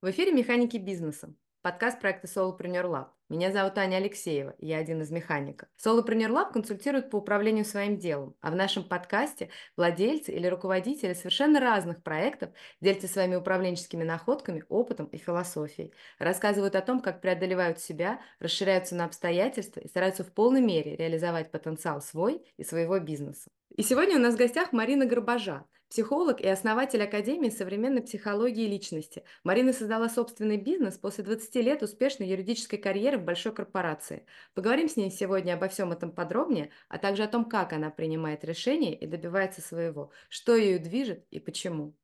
В эфире «Механики бизнеса». Подкаст проекта Solopreneur Lab. Меня зовут Аня Алексеева, я один из механиков. Solopreneur Lab консультирует по управлению своим делом, а в нашем подкасте владельцы или руководители совершенно разных проектов делятся своими управленческими находками, опытом и философией, рассказывают о том, как преодолевают себя, расширяются на обстоятельства и стараются в полной мере реализовать потенциал свой и своего бизнеса. И сегодня у нас в гостях Марина Горбажа, Психолог и основатель Академии современной психологии личности. Марина создала собственный бизнес после 20 лет успешной юридической карьеры в большой корпорации. Поговорим с ней сегодня обо всем этом подробнее, а также о том, как она принимает решения и добивается своего, что ее движет и почему.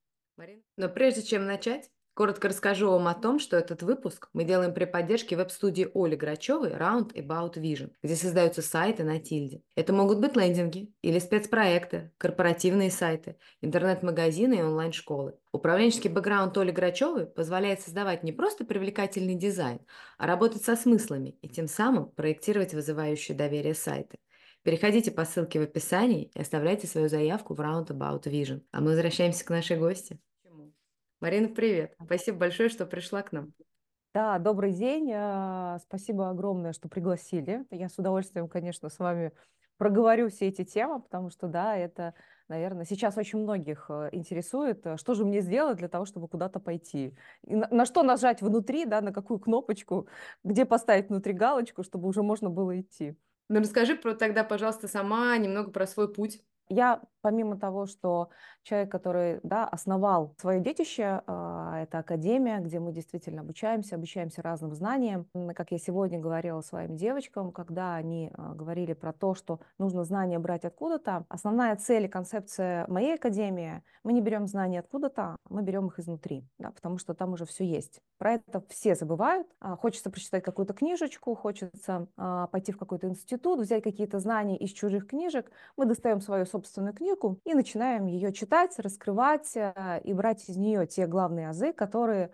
Но прежде чем начать, Коротко расскажу вам о том, что этот выпуск мы делаем при поддержке веб-студии Оли Грачевой Round About Vision, где создаются сайты на тильде. Это могут быть лендинги или спецпроекты, корпоративные сайты, интернет-магазины и онлайн-школы. Управленческий бэкграунд Оли Грачевой позволяет создавать не просто привлекательный дизайн, а работать со смыслами и тем самым проектировать вызывающие доверие сайты. Переходите по ссылке в описании и оставляйте свою заявку в Roundabout Vision. А мы возвращаемся к нашей гости. Марина, привет. Спасибо большое, что пришла к нам. Да, добрый день. А, спасибо огромное, что пригласили. Я с удовольствием, конечно, с вами проговорю все эти темы, потому что, да, это, наверное, сейчас очень многих э, интересует, э, что же мне сделать для того, чтобы куда-то пойти. И на, на что нажать внутри, да, на какую кнопочку, где поставить внутри галочку, чтобы уже можно было идти. Ну, расскажи про, тогда, пожалуйста, сама немного про свой путь. Я, помимо того, что человек, который да, основал свое детище, а, это академия, где мы действительно обучаемся, обучаемся разным знаниям. Как я сегодня говорила своим девочкам, когда они а, говорили про то, что нужно знания брать откуда-то, основная цель и концепция моей академии, мы не берем знания откуда-то, мы берем их изнутри, да, потому что там уже все есть. Про это все забывают. А, хочется прочитать какую-то книжечку, хочется пойти в какой-то институт, взять какие-то знания из чужих книжек. Мы достаем свою собственную книгу и начинаем ее читать, раскрывать э, и брать из нее те главные азы, которые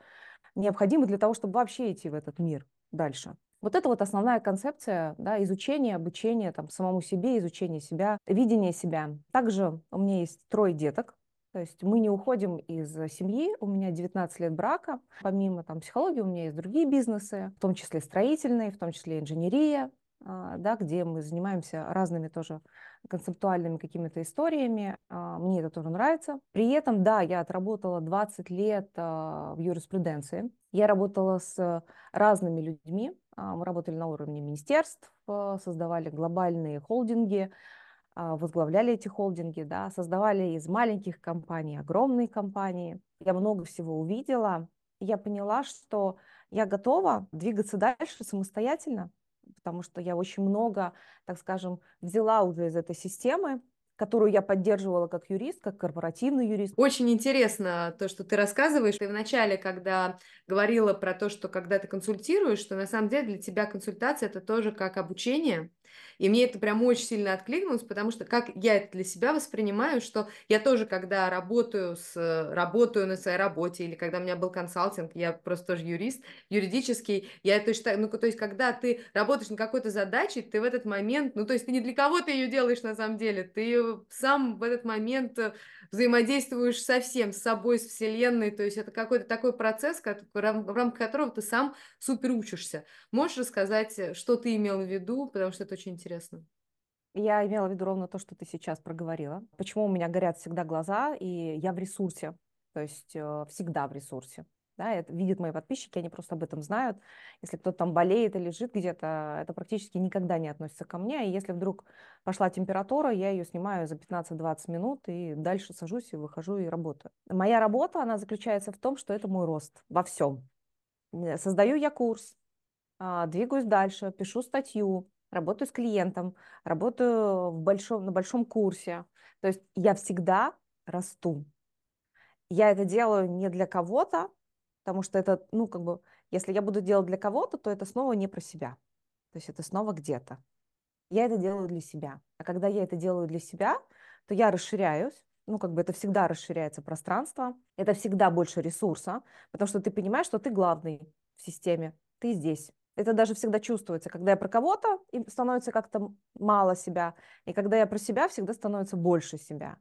необходимы для того, чтобы вообще идти в этот мир дальше. Вот это вот основная концепция да, изучения, обучения там, самому себе, изучения себя, видения себя. Также у меня есть трое деток, то есть мы не уходим из семьи, у меня 19 лет брака. Помимо там, психологии у меня есть другие бизнесы, в том числе строительные, в том числе инженерия, да, где мы занимаемся разными тоже концептуальными какими-то историями. А, мне это тоже нравится. При этом, да, я отработала 20 лет а, в юриспруденции. Я работала с разными людьми. Мы работали на уровне министерств, создавали глобальные холдинги, возглавляли эти холдинги, да, создавали из маленьких компаний огромные компании. Я много всего увидела. Я поняла, что я готова двигаться дальше самостоятельно, потому что я очень много, так скажем, взяла уже из этой системы, которую я поддерживала как юрист, как корпоративный юрист. Очень интересно то, что ты рассказываешь. Ты вначале, когда говорила про то, что когда ты консультируешь, что на самом деле для тебя консультация это тоже как обучение, и мне это прям очень сильно откликнулось, потому что как я это для себя воспринимаю, что я тоже, когда работаю, с, работаю на своей работе, или когда у меня был консалтинг, я просто тоже юрист, юридический, я это считаю, ну, то есть, когда ты работаешь над какой-то задачей, ты в этот момент, ну, то есть, ты не для кого ты ее делаешь на самом деле, ты сам в этот момент э, взаимодействуешь со всем, с собой, с Вселенной, то есть, это какой-то такой процесс, в рамках которого ты сам супер учишься. Можешь рассказать, э, что ты имел в виду, потому что это очень интересно интересно. Я имела в виду ровно то, что ты сейчас проговорила. Почему у меня горят всегда глаза, и я в ресурсе, то есть э, всегда в ресурсе. Да, это видят мои подписчики, они просто об этом знают. Если кто-то там болеет или лежит где-то, это практически никогда не относится ко мне. И если вдруг пошла температура, я ее снимаю за 15-20 минут и дальше сажусь и выхожу и работаю. Моя работа, она заключается в том, что это мой рост во всем. Создаю я курс, а, двигаюсь дальше, пишу статью, работаю с клиентом, работаю в большом, на большом курсе. То есть я всегда расту. Я это делаю не для кого-то, потому что это, ну, как бы, если я буду делать для кого-то, то это снова не про себя. То есть это снова где-то. Я это делаю для себя. А когда я это делаю для себя, то я расширяюсь, ну, как бы это всегда расширяется пространство, это всегда больше ресурса, потому что ты понимаешь, что ты главный в системе, ты здесь. Это даже всегда чувствуется, когда я про кого-то, и становится как-то мало себя, и когда я про себя, всегда становится больше себя.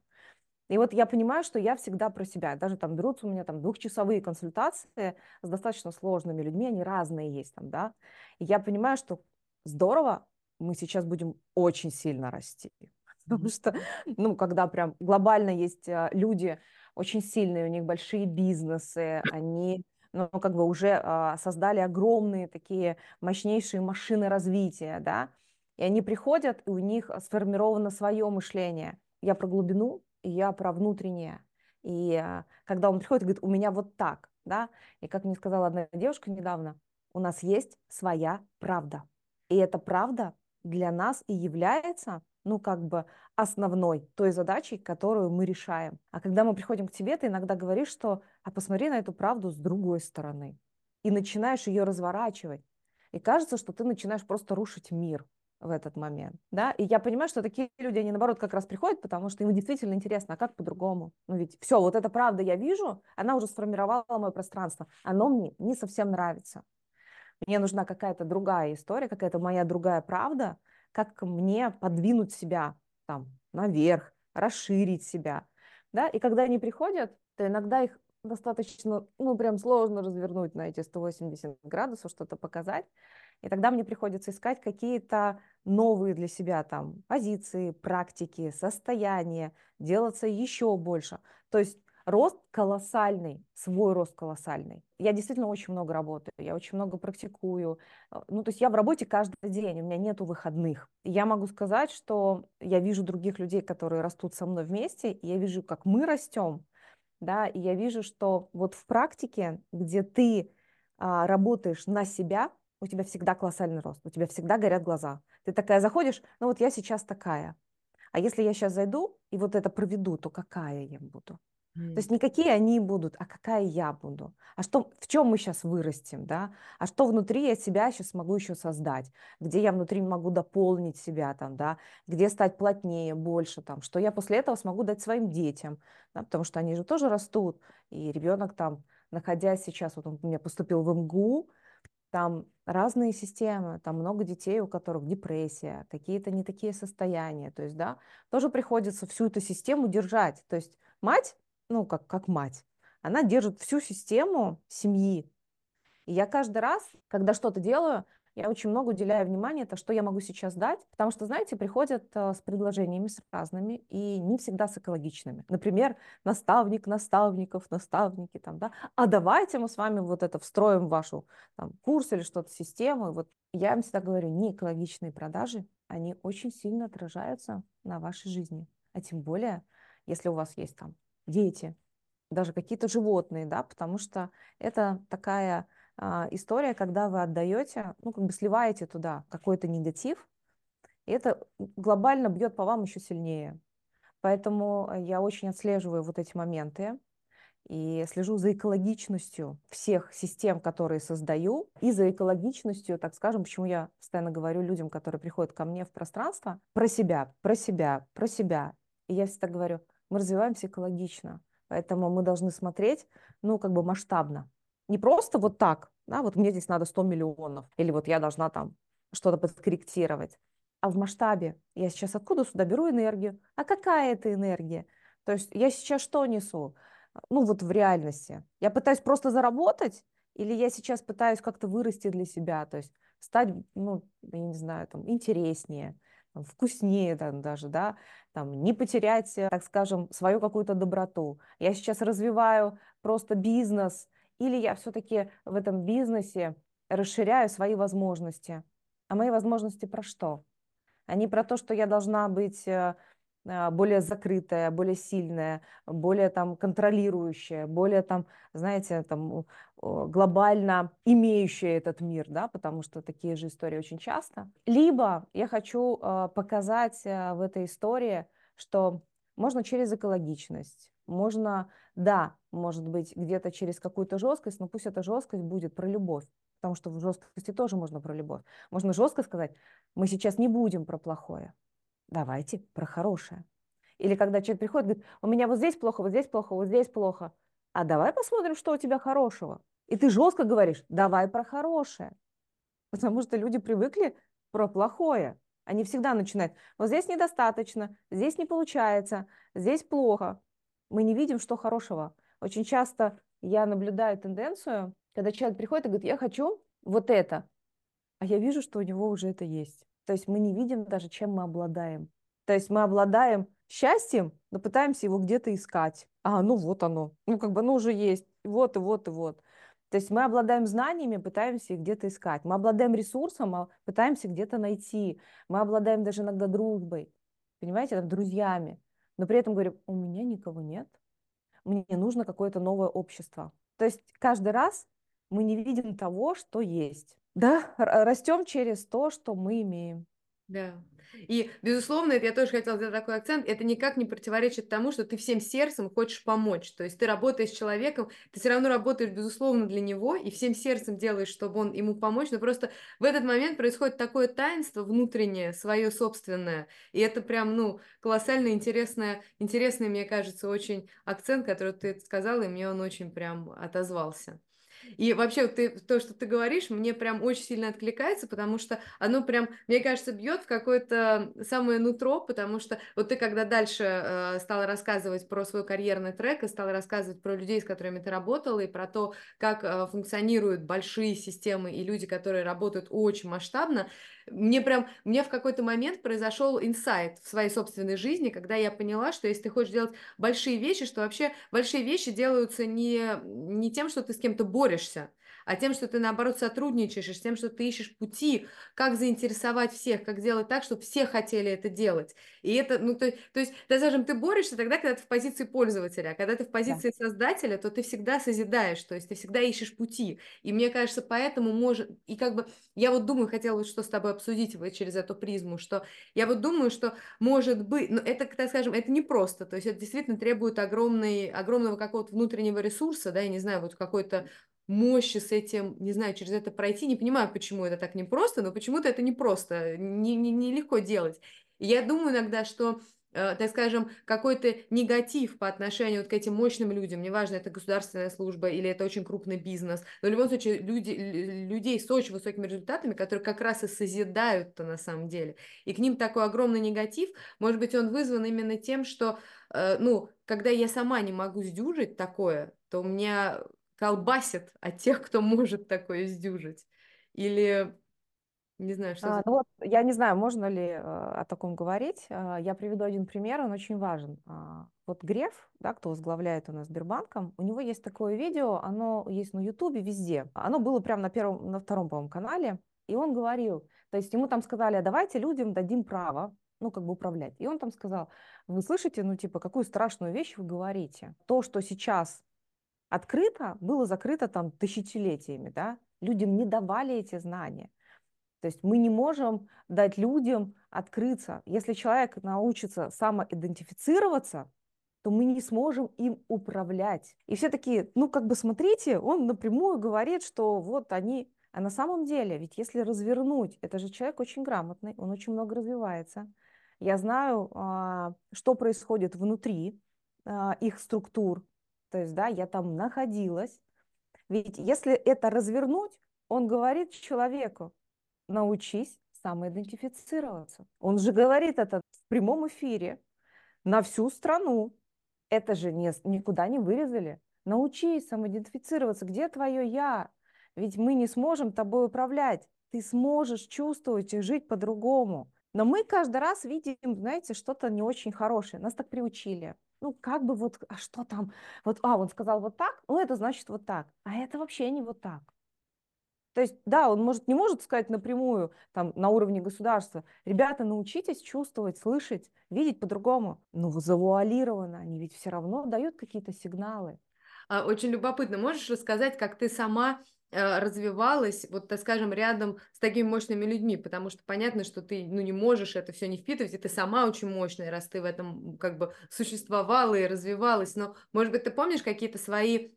И вот я понимаю, что я всегда про себя. Даже там берутся у меня там двухчасовые консультации с достаточно сложными людьми, они разные есть там, да. И я понимаю, что здорово, мы сейчас будем очень сильно расти. Потому что, ну, когда прям глобально есть э, люди очень сильные, у них большие бизнесы, они ну, как бы уже а, создали огромные такие мощнейшие машины развития, да, и они приходят, и у них сформировано свое мышление. Я про глубину, и я про внутреннее. И а, когда он приходит говорит, у меня вот так, да, и как мне сказала одна девушка недавно, у нас есть своя правда. И эта правда для нас и является, ну, как бы основной той задачей, которую мы решаем. А когда мы приходим к тебе, ты иногда говоришь, что, а посмотри на эту правду с другой стороны. И начинаешь ее разворачивать. И кажется, что ты начинаешь просто рушить мир в этот момент, да, и я понимаю, что такие люди, они наоборот как раз приходят, потому что им действительно интересно, а как по-другому, ну ведь все, вот эта правда я вижу, она уже сформировала мое пространство, оно мне не совсем нравится, мне нужна какая-то другая история, какая-то моя другая правда, как мне подвинуть себя там наверх, расширить себя. Да? И когда они приходят, то иногда их достаточно, ну, прям сложно развернуть на эти 180 градусов, что-то показать. И тогда мне приходится искать какие-то новые для себя там позиции, практики, состояния, делаться еще больше. То есть рост колоссальный, свой рост колоссальный. Я действительно очень много работаю, я очень много практикую. Э, ну, то есть я в работе каждый день, у меня нету выходных. Я могу сказать, что я вижу других людей, которые растут со мной вместе, и я вижу, как мы растем, да, и я вижу, что вот в практике, где ты а, работаешь на себя, у тебя всегда колоссальный рост, у тебя всегда горят глаза. Ты такая заходишь, ну вот я сейчас такая. А если я сейчас зайду и вот это проведу, то какая я буду? То есть не какие они будут, а какая я буду. А что, в чем мы сейчас вырастем, да? А что внутри я себя сейчас могу еще создать? Где я внутри могу дополнить себя там, да? Где стать плотнее, больше там? Что я после этого смогу дать своим детям, да? Потому что они же тоже растут. И ребенок там, находясь сейчас, вот он у меня поступил в МГУ, там разные системы, там много детей, у которых депрессия, какие-то не такие состояния. То есть, да, тоже приходится всю эту систему держать. То есть мать ну, как, как мать, она держит всю систему семьи. И я каждый раз, когда что-то делаю, я очень много уделяю внимания, то, что я могу сейчас дать, потому что, знаете, приходят э, с предложениями с разными и не всегда с экологичными. Например, наставник наставников, наставники там, да, а давайте мы с вами вот это встроим в вашу там, курс или что-то, систему. И вот я им всегда говорю, не экологичные продажи, они очень сильно отражаются на вашей жизни. А тем более, если у вас есть там дети, даже какие-то животные, да, потому что это такая а, история, когда вы отдаете, ну, как бы сливаете туда какой-то негатив, и это глобально бьет по вам еще сильнее. Поэтому я очень отслеживаю вот эти моменты и слежу за экологичностью всех систем, которые создаю, и за экологичностью, так скажем, почему я постоянно говорю людям, которые приходят ко мне в пространство, про себя, про себя, про себя. И я всегда говорю, мы развиваемся экологично. Поэтому мы должны смотреть, ну, как бы масштабно. Не просто вот так, да, вот мне здесь надо 100 миллионов, или вот я должна там что-то подкорректировать, а в масштабе. Я сейчас откуда сюда беру энергию? А какая это энергия? То есть я сейчас что несу? Ну, вот в реальности. Я пытаюсь просто заработать, или я сейчас пытаюсь как-то вырасти для себя, то есть стать, ну, я не знаю, там, интереснее, вкуснее там, даже, да, там, не потерять, э, так скажем, свою какую-то доброту. Я сейчас развиваю просто бизнес, или я все-таки в этом бизнесе расширяю свои возможности. А мои возможности про что? Они про то, что я должна быть э, более закрытая, более сильная, более там контролирующая, более там, знаете, там глобально имеющая этот мир, да, потому что такие же истории очень часто. Либо я хочу а, показать а, в этой истории, что можно через экологичность, можно, да, может быть, где-то через какую-то жесткость, но пусть эта жесткость будет про любовь, потому что в жесткости тоже можно про любовь. Можно жестко сказать, мы сейчас не будем про плохое, давайте про хорошее. Или когда человек приходит, говорит, у меня вот здесь плохо, вот здесь плохо, вот здесь плохо. А давай посмотрим, что у тебя хорошего. И ты жестко говоришь, давай про хорошее. Потому что люди привыкли про плохое. Они всегда начинают, вот здесь недостаточно, здесь не получается, здесь плохо. Мы не видим, что хорошего. Очень часто я наблюдаю тенденцию, когда человек приходит и говорит, я хочу вот это, а я вижу, что у него уже это есть. То есть мы не видим даже, чем мы обладаем. То есть мы обладаем счастьем, но пытаемся его где-то искать. А, ну вот оно. Ну как бы, ну уже есть. Вот и вот и вот. То есть мы обладаем знаниями, пытаемся их где-то искать. Мы обладаем ресурсом, а пытаемся где-то найти. Мы обладаем даже иногда дружбой, понимаете, там, друзьями. Но при этом говорим, у меня никого нет, мне нужно какое-то новое общество. То есть каждый раз мы не видим того, что есть. Да, растем через то, что мы имеем. Да. И, безусловно, это я тоже хотела сделать такой акцент, это никак не противоречит тому, что ты всем сердцем хочешь помочь. То есть ты работаешь с человеком, ты все равно работаешь, безусловно, для него, и всем сердцем делаешь, чтобы он ему помочь, но просто в этот момент происходит такое таинство внутреннее, свое собственное, и это прям, ну, колоссально интересное, интересный, мне кажется, очень акцент, который ты сказала, и мне он очень прям отозвался. И вообще ты, то, что ты говоришь, мне прям очень сильно откликается, потому что оно прям, мне кажется, бьет в какое-то самое нутро, потому что вот ты когда дальше э, стала рассказывать про свой карьерный трек и стала рассказывать про людей, с которыми ты работала, и про то, как э, функционируют большие системы и люди, которые работают очень масштабно, мне прям, меня в какой-то момент произошел инсайт в своей собственной жизни, когда я поняла, что если ты хочешь делать большие вещи, что вообще большие вещи делаются не, не тем, что ты с кем-то борешься, а тем, что ты, наоборот, сотрудничаешь, с тем, что ты ищешь пути, как заинтересовать всех, как сделать так, чтобы все хотели это делать. И это, ну, то, то есть, да, скажем, ты борешься тогда, когда ты в позиции пользователя, а когда ты в позиции да. создателя, то ты всегда созидаешь, то есть ты всегда ищешь пути. И мне кажется, поэтому может, и как бы, я вот думаю, хотела вот что с тобой обсудить вот через эту призму, что я вот думаю, что может быть, ну, это, так скажем, это не просто, то есть это действительно требует огромной, огромного какого-то внутреннего ресурса, да, я не знаю, вот какой-то мощи с этим, не знаю, через это пройти. Не понимаю, почему это так непросто, но почему-то это непросто, не, не, не легко делать. Я думаю иногда, что э, так скажем, какой-то негатив по отношению вот к этим мощным людям, неважно, это государственная служба или это очень крупный бизнес, но в любом случае люди, людей с очень высокими результатами, которые как раз и созидают-то на самом деле. И к ним такой огромный негатив, может быть, он вызван именно тем, что, э, ну, когда я сама не могу сдюжить такое, то у меня колбасит от тех, кто может такое сдюжить? Или не знаю, что... А, ну вот, я не знаю, можно ли э, о таком говорить. Э, я приведу один пример, он очень важен. Э, вот Греф, да, кто возглавляет у нас Сбербанком, у него есть такое видео, оно есть на Ютубе везде. Оно было прямо на первом, на втором, по-моему, канале. И он говорил, то есть ему там сказали, а давайте людям дадим право, ну, как бы управлять. И он там сказал, вы слышите, ну, типа, какую страшную вещь вы говорите? То, что сейчас открыто, было закрыто там тысячелетиями, да, людям не давали эти знания. То есть мы не можем дать людям открыться. Если человек научится самоидентифицироваться, то мы не сможем им управлять. И все такие, ну как бы смотрите, он напрямую говорит, что вот они... А на самом деле, ведь если развернуть, это же человек очень грамотный, он очень много развивается. Я знаю, а, что происходит внутри а, их структур, то есть, да, я там находилась. Ведь если это развернуть, он говорит человеку, научись самоидентифицироваться. Он же говорит это в прямом эфире на всю страну. Это же не, никуда не вырезали. Научись самоидентифицироваться. Где твое «я»? Ведь мы не сможем тобой управлять. Ты сможешь чувствовать и жить по-другому. Но мы каждый раз видим, знаете, что-то не очень хорошее. Нас так приучили ну, как бы вот, а что там? Вот, а, он сказал вот так, ну, это значит вот так. А это вообще не вот так. То есть, да, он может, не может сказать напрямую, там, на уровне государства, ребята, научитесь чувствовать, слышать, видеть по-другому. Ну, завуалированно, они ведь все равно дают какие-то сигналы. А, очень любопытно. Можешь рассказать, как ты сама развивалась, вот, так скажем, рядом с такими мощными людьми, потому что понятно, что ты, ну, не можешь это все не впитывать, и ты сама очень мощная, раз ты в этом как бы существовала и развивалась, но, может быть, ты помнишь какие-то свои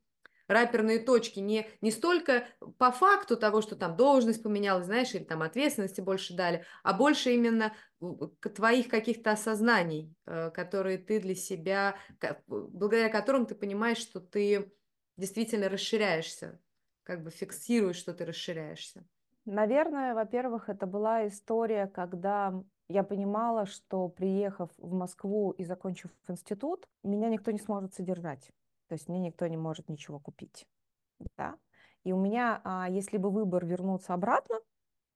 раперные точки, не, не столько по факту того, что там должность поменялась, знаешь, или там ответственности больше дали, а больше именно твоих каких-то осознаний, э, которые ты для себя, благодаря которым ты понимаешь, что ты действительно расширяешься как бы фиксируешь, что ты расширяешься? Наверное, во-первых, это была история, когда Я понимала, что приехав в Москву и закончив институт, меня никто не сможет содержать. То есть мне никто не может ничего купить. Да? И у меня, а, если бы выбор вернуться обратно,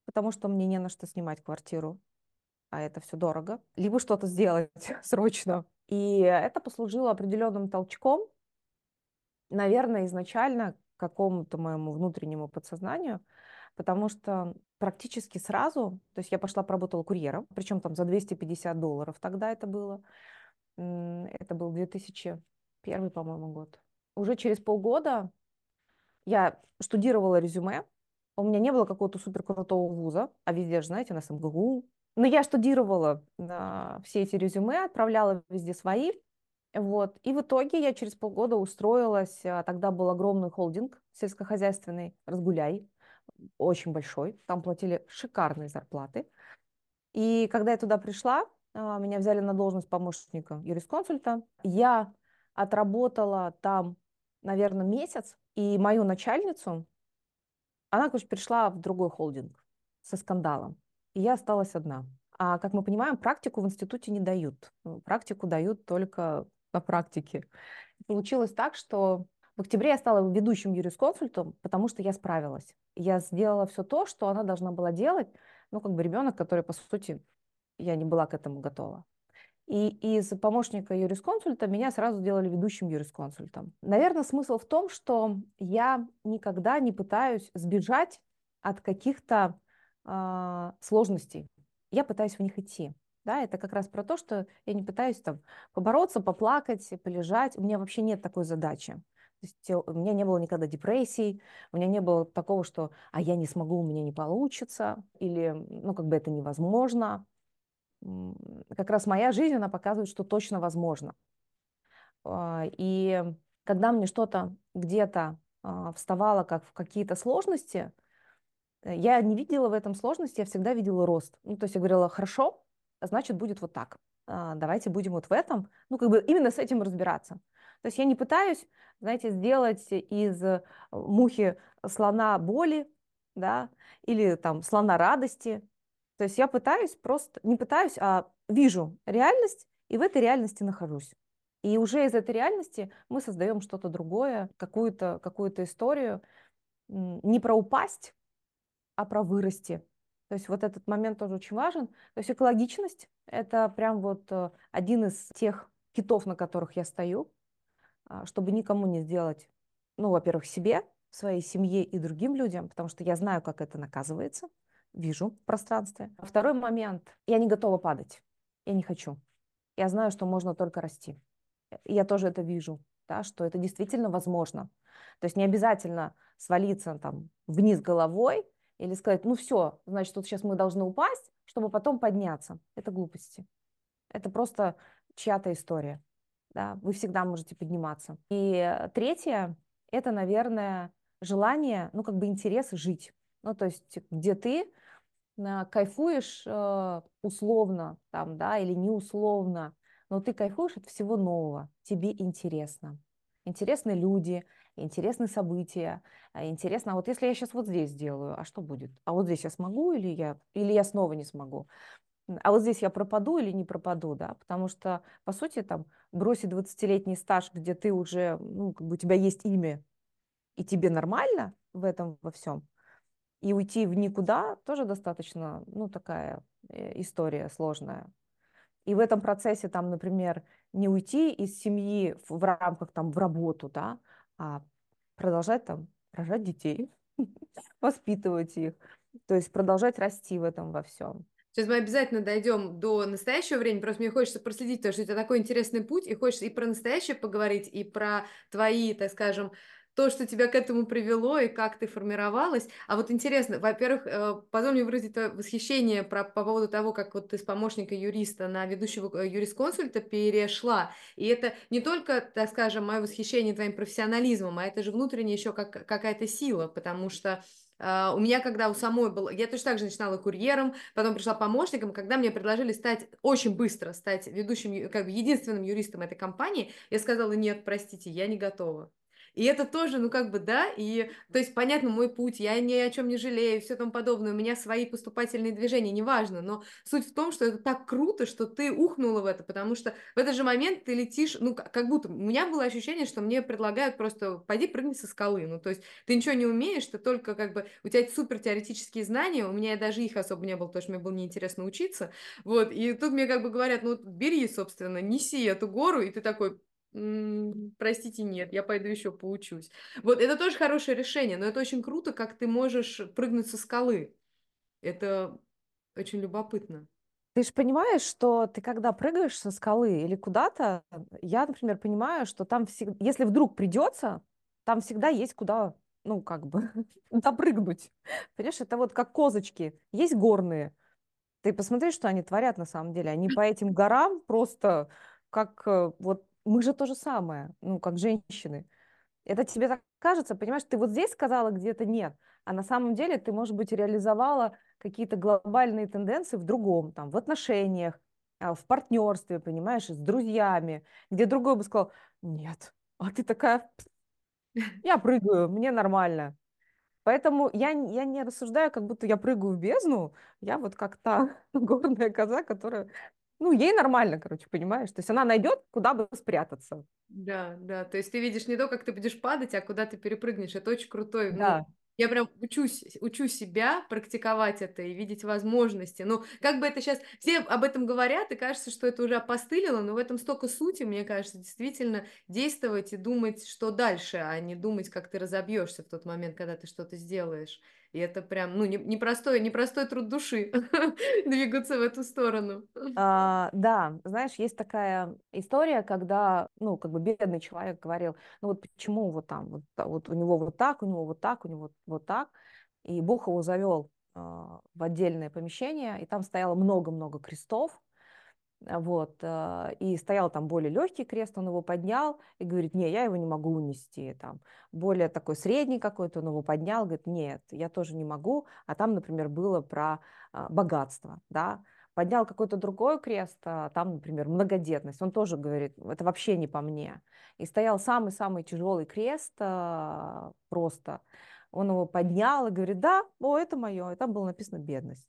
потому что мне не на что снимать квартиру, а это все дорого, либо что-то сделать срочно. И это послужило определенным толчком, наверное, изначально какому-то моему внутреннему подсознанию, потому что практически сразу, то есть я пошла поработала курьером, причем там за 250 долларов тогда это было, это был 2001, по-моему, год. Уже через полгода я штудировала резюме, у меня не было какого-то супер крутого вуза, а везде же, знаете, у нас МГУ. Но я штудировала а, все эти резюме, отправляла везде свои, вот. И в итоге я через полгода устроилась, а, тогда был огромный холдинг сельскохозяйственный, «Разгуляй», очень большой, там платили шикарные зарплаты. И когда я туда пришла, а, меня взяли на должность помощника юрисконсульта. Я отработала там, наверное, месяц, и мою начальницу, она, короче, пришла в другой холдинг со скандалом, и я осталась одна. А, как мы понимаем, практику в институте не дают. Практику дают только на практике. Получилось так, что в октябре я стала ведущим юрисконсультом, потому что я справилась. Я сделала все то, что она должна была делать, ну, как бы ребенок, который, по сути, я не была к этому готова. И из помощника юрисконсульта меня сразу сделали ведущим юрисконсультом. Наверное, смысл в том, что я никогда не пытаюсь сбежать от каких-то э, сложностей. Я пытаюсь в них идти. Да, это как раз про то, что я не пытаюсь там побороться, поплакать, полежать. У меня вообще нет такой задачи. То есть у меня не было никогда депрессий, у меня не было такого, что «а я не смогу, у меня не получится», или «ну, как бы это невозможно». Как раз моя жизнь, она показывает, что точно возможно. А, и когда мне что-то где-то а, вставало как в какие-то сложности, э, я не видела в этом сложности, я всегда видела рост. Ну, то есть я говорила, хорошо, значит, будет вот так. А, давайте будем вот в этом, ну, как бы именно с этим разбираться. То есть я не пытаюсь, знаете, сделать из э, мухи слона боли, да, или там слона радости. То есть я пытаюсь просто, не пытаюсь, а вижу реальность, и в этой реальности нахожусь. И уже из этой реальности мы создаем что-то другое, какую-то какую историю, не про упасть, а про вырасти, то есть вот этот момент тоже очень важен. То есть экологичность – это прям вот э, один из тех китов, на которых я стою, а, чтобы никому не сделать, ну, во-первых, себе, своей семье и другим людям, потому что я знаю, как это наказывается, вижу в пространстве. Второй момент – я не готова падать, я не хочу. Я знаю, что можно только расти. Я тоже это вижу, да, что это действительно возможно. То есть не обязательно свалиться там вниз головой, или сказать, ну все, значит, вот сейчас мы должны упасть, чтобы потом подняться. Это глупости. Это просто чья-то история. Да? Вы всегда можете подниматься. И третье, это, наверное, желание, ну, как бы интерес жить. Ну, то есть, где ты э, кайфуешь э, условно, там, да, или не условно, но ты кайфуешь от всего нового, тебе интересно. Интересны люди, интересные события, а, интересно, а вот если я сейчас вот здесь сделаю, а что будет? А вот здесь я смогу или я, или я снова не смогу? А вот здесь я пропаду или не пропаду, да, потому что, по сути, там, бросить 20-летний стаж, где ты уже, ну, как бы у тебя есть имя, и тебе нормально в этом во всем, и уйти в никуда тоже достаточно, ну, такая э, история сложная. И в этом процессе, там, например, не уйти из семьи в рамках, там, в работу, да, а продолжать там рожать детей, воспитывать их, то есть продолжать расти в этом во всем. Сейчас мы обязательно дойдем до настоящего времени, просто мне хочется проследить, потому что у тебя такой интересный путь, и хочется и про настоящее поговорить, и про твои, так скажем, то, что тебя к этому привело и как ты формировалась. А вот интересно, во-первых, э, позволь мне выразить твое восхищение про, по поводу того, как вот ты с помощника юриста на ведущего э, юрисконсульта перешла. И это не только, так скажем, мое восхищение твоим профессионализмом, а это же внутренне еще как, какая-то сила, потому что Uh, у меня, когда у самой было, я точно так же начинала курьером, потом пришла помощником, когда мне предложили стать очень быстро, стать ведущим, как бы единственным юристом этой компании, я сказала, нет, простите, я не готова. И это тоже, ну, как бы, да, и, то есть, понятно, мой путь, я ни о чем не жалею, все там подобное, у меня свои поступательные движения, неважно, но суть в том, что это так круто, что ты ухнула в это, потому что в этот же момент ты летишь, ну, как будто, у меня было ощущение, что мне предлагают просто, пойди прыгни со скалы, ну, то есть, ты ничего не умеешь, ты только, как бы, у тебя супер теоретические знания, у меня даже их особо не было, потому что мне было неинтересно учиться, вот, и тут мне, как бы, говорят, ну, бери, собственно, неси эту гору, и ты такой, простите, нет, я пойду еще поучусь. Вот это тоже хорошее решение, но это очень круто, как ты можешь прыгнуть со скалы. Это очень любопытно. Ты же понимаешь, что ты когда прыгаешь со скалы или куда-то, я, например, понимаю, что там всегда, если вдруг придется, там всегда есть куда, ну, как бы, допрыгнуть. Понимаешь, это вот как козочки. Есть горные. Ты посмотри, что они творят на самом деле. Они по этим горам просто как э, вот мы же то же самое, ну, как женщины. Это тебе так кажется, понимаешь, ты вот здесь сказала, где-то нет, а на самом деле ты, может быть, реализовала какие-то глобальные тенденции в другом, там, в отношениях, а, в партнерстве, понимаешь, с друзьями, где другой бы сказал, нет, а ты такая, я прыгаю, мне нормально. Поэтому я, я не рассуждаю, как будто я прыгаю в бездну, я вот как та горная коза, которая ну, ей нормально, короче, понимаешь? То есть она найдет, куда бы спрятаться. Да, да. То есть ты видишь не то, как ты будешь падать, а куда ты перепрыгнешь. Это очень крутой. Ну, да. Ну, я прям учусь, учу себя практиковать это и видеть возможности. Ну, как бы это сейчас... Все об этом говорят, и кажется, что это уже опостылило, но в этом столько сути, мне кажется, действительно действовать и думать, что дальше, а не думать, как ты разобьешься в тот момент, когда ты что-то сделаешь. И это прям, ну, непростой, не непростой труд души двигаться в эту сторону. А, да, знаешь, есть такая история, когда, ну, как бы бедный человек говорил, ну, вот почему вот там, вот, вот у него вот так, у него вот так, у него вот так, и Бог его завел а, в отдельное помещение, и там стояло много-много крестов, вот, э, и стоял там более легкий крест, он его поднял и говорит, не, я его не могу унести, там, более такой средний какой-то, он его поднял, говорит, нет, я тоже не могу, а там, например, было про а, богатство, да, поднял какой-то другой крест, а там, например, многодетность, он тоже говорит, это вообще не по мне, и стоял самый-самый тяжелый крест а, просто, он его поднял и говорит, да, о, это мое, и там было написано бедность.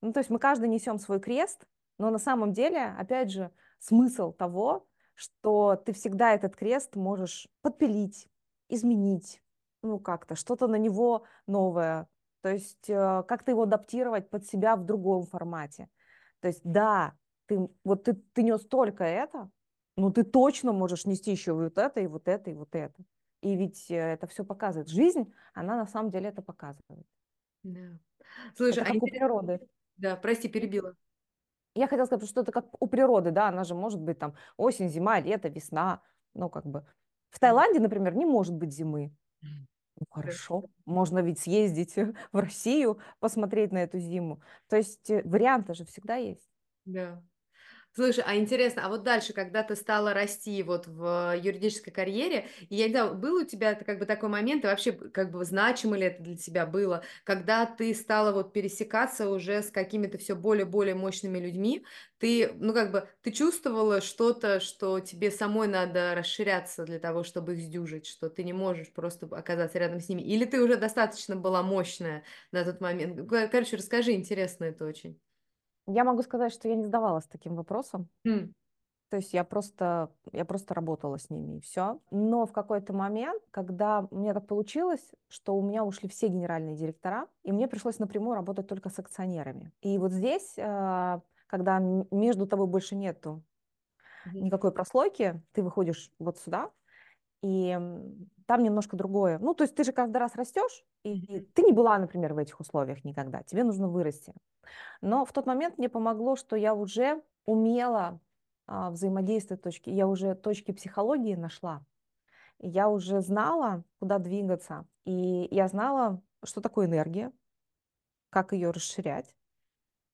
Ну, то есть мы каждый несем свой крест, но на самом деле, опять же, смысл того, что ты всегда этот крест можешь подпилить, изменить, ну как-то, что-то на него новое, то есть э, как-то его адаптировать под себя в другом формате. То есть да, ты, вот ты, ты нес только это, но ты точно можешь нести еще вот это, и вот это, и вот это. И ведь э, это все показывает. Жизнь, она на самом деле это показывает. Да. Слушай, это а как интерес... у природы. Да, прости, перебила. Я хотела сказать, что это как у природы, да, она же может быть там осень, зима, лето, весна, ну как бы. В Таиланде, например, не может быть зимы. Ну хорошо, можно ведь съездить в Россию, посмотреть на эту зиму. То есть э, варианты же всегда есть. Да. Слушай, а интересно, а вот дальше, когда ты стала расти вот в юридической карьере, и я не знаю, был у тебя как бы такой момент, и вообще как бы значимо ли это для тебя было, когда ты стала вот пересекаться уже с какими-то все более-более мощными людьми, ты, ну как бы, ты чувствовала что-то, что тебе самой надо расширяться для того, чтобы их сдюжить, что ты не можешь просто оказаться рядом с ними, или ты уже достаточно была мощная на тот момент? Короче, расскажи, интересно это очень. Я могу сказать, что я не задавалась таким вопросом. Mm. То есть я просто, я просто работала с ними и все. Но в какой-то момент, когда у меня так получилось, что у меня ушли все генеральные директора, и мне пришлось напрямую работать только с акционерами. И вот здесь, э, когда между тобой больше нету никакой прослойки, ты выходишь вот сюда, и там немножко другое. Ну, то есть ты же каждый раз растешь, и ты не была, например, в этих условиях никогда, тебе нужно вырасти. Но в тот момент мне помогло, что я уже умела а, взаимодействовать точки, я уже точки психологии нашла. Я уже знала, куда двигаться, и я знала, что такое энергия, как ее расширять.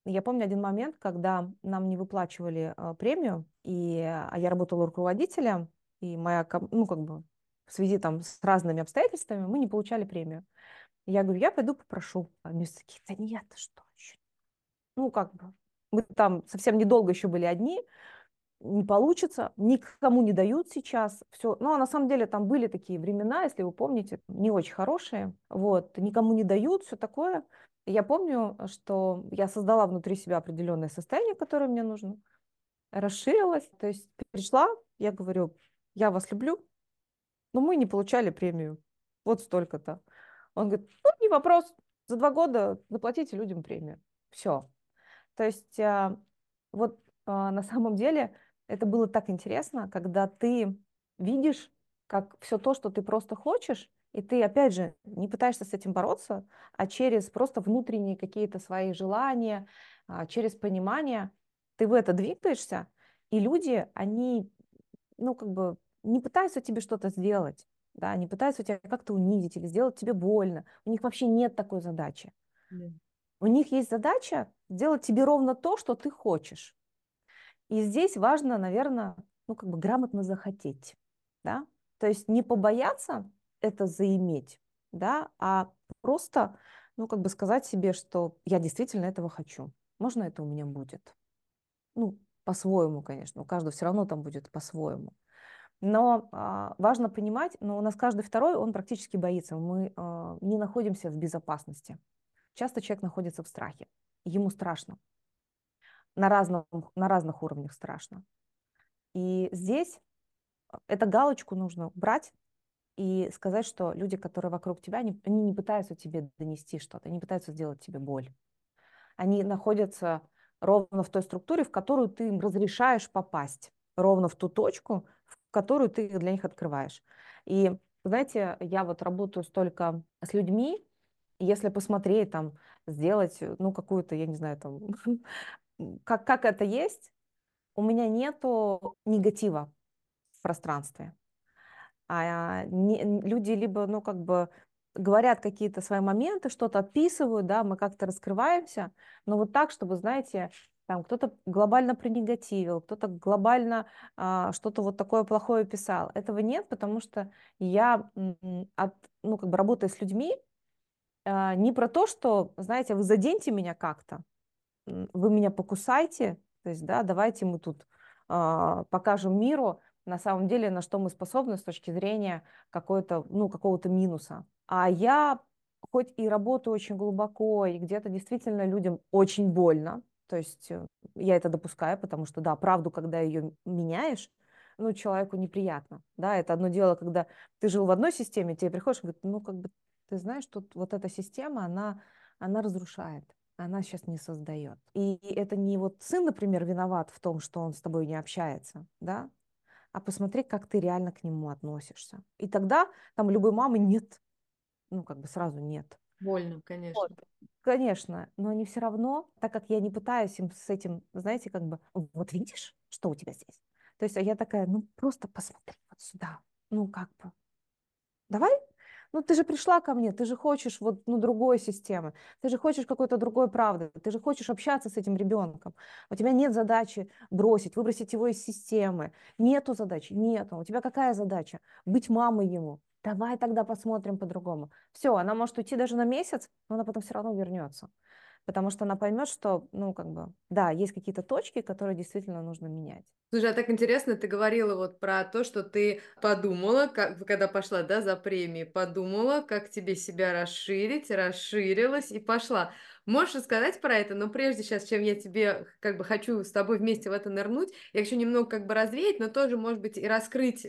Я помню один момент, когда нам не выплачивали э, премию, и а я работала руководителем, и моя, ну, как бы, в связи там с разными обстоятельствами мы не получали премию. Я говорю, я пойду попрошу. А они такие, да нет, что еще? Ну, как бы, мы там совсем недолго еще были одни, не получится, никому не дают сейчас все. Ну, а на самом деле там были такие времена, если вы помните, не очень хорошие, вот, никому не дают, все такое. Я помню, что я создала внутри себя определенное состояние, которое мне нужно, расширилась, то есть пришла, я говорю, я вас люблю, но мы не получали премию, вот столько-то. Он говорит, ну, не вопрос, за два года заплатите людям премию. Все. То есть а, вот а, на самом деле это было так интересно, когда ты видишь, как все то, что ты просто хочешь, и ты, опять же, не пытаешься с этим бороться, а через просто внутренние какие-то свои желания, а, через понимание, ты в это двигаешься, и люди, они, ну, как бы не пытаются тебе что-то сделать, да, не пытаются тебя как-то унизить или сделать тебе больно. У них вообще нет такой задачи. Yeah. У них есть задача сделать тебе ровно то, что ты хочешь. И здесь важно, наверное, ну, как бы грамотно захотеть, да, то есть не побояться это заиметь, да, а просто, ну, как бы сказать себе, что я действительно этого хочу. Можно это у меня будет? Ну, по-своему, конечно, у каждого все равно там будет по-своему. Но а, важно понимать, но у нас каждый второй, он практически боится. Мы а, не находимся в безопасности. Часто человек находится в страхе. Ему страшно на, разном, на разных уровнях страшно. И здесь э, эту галочку нужно брать и сказать, что люди, которые вокруг тебя, они, они не пытаются тебе донести что-то, они пытаются сделать тебе боль. Они находятся ровно в той структуре, в которую ты им разрешаешь попасть, ровно в ту точку, которую ты для них открываешь. И знаете, я вот работаю столько с людьми, если посмотреть там, сделать, ну, какую-то, я не знаю, там, как, как это есть, у меня нету негатива в пространстве. А не, люди либо, ну, как бы говорят какие-то свои моменты, что-то отписывают, да, мы как-то раскрываемся, но вот так, чтобы, знаете, там кто-то глобально пронегативил, кто-то глобально а, что-то вот такое плохое писал. Этого нет, потому что я, от, ну, как бы работая с людьми, а, не про то, что, знаете, вы заденьте меня как-то, вы меня покусайте, то есть, да, давайте мы тут э, покажем миру, на самом деле, на что мы способны с точки зрения какой-то, ну, какого-то минуса. А я хоть и работаю очень глубоко, и где-то действительно людям очень больно, то есть э, я это допускаю, потому что, да, правду, когда ее меняешь, ну, человеку неприятно, да, это одно дело, когда ты жил в одной системе, тебе приходишь и говорит, ну, как бы, ты знаешь, тут вот эта система, она, она разрушает она сейчас не создает. И это не вот сын, например, виноват в том, что он с тобой не общается, да, а посмотри, как ты реально к нему относишься. И тогда там любой мамы нет, ну как бы сразу нет. Больно, конечно. Вот. Конечно, но они все равно, так как я не пытаюсь им с этим, знаете, как бы, вот видишь, что у тебя здесь? То есть а я такая, ну просто посмотри вот сюда, ну как бы, давай ну, ты же пришла ко мне, ты же хочешь вот, ну, другой системы, ты же хочешь какой-то другой правды, ты же хочешь общаться с этим ребенком. У тебя нет задачи бросить, выбросить его из системы. Нету задачи, нету. У тебя какая задача? Быть мамой ему. Давай тогда посмотрим по-другому. Все, она может уйти даже на месяц, но она потом все равно вернется потому что она поймет, что, ну, как бы, да, есть какие-то точки, которые действительно нужно менять. Слушай, а так интересно, ты говорила вот про то, что ты подумала, как, когда пошла, да, за премией, подумала, как тебе себя расширить, расширилась и пошла. Можешь рассказать про это, но прежде сейчас, чем я тебе как бы хочу с тобой вместе в это нырнуть, я хочу немного как бы развеять, но тоже, может быть, и раскрыть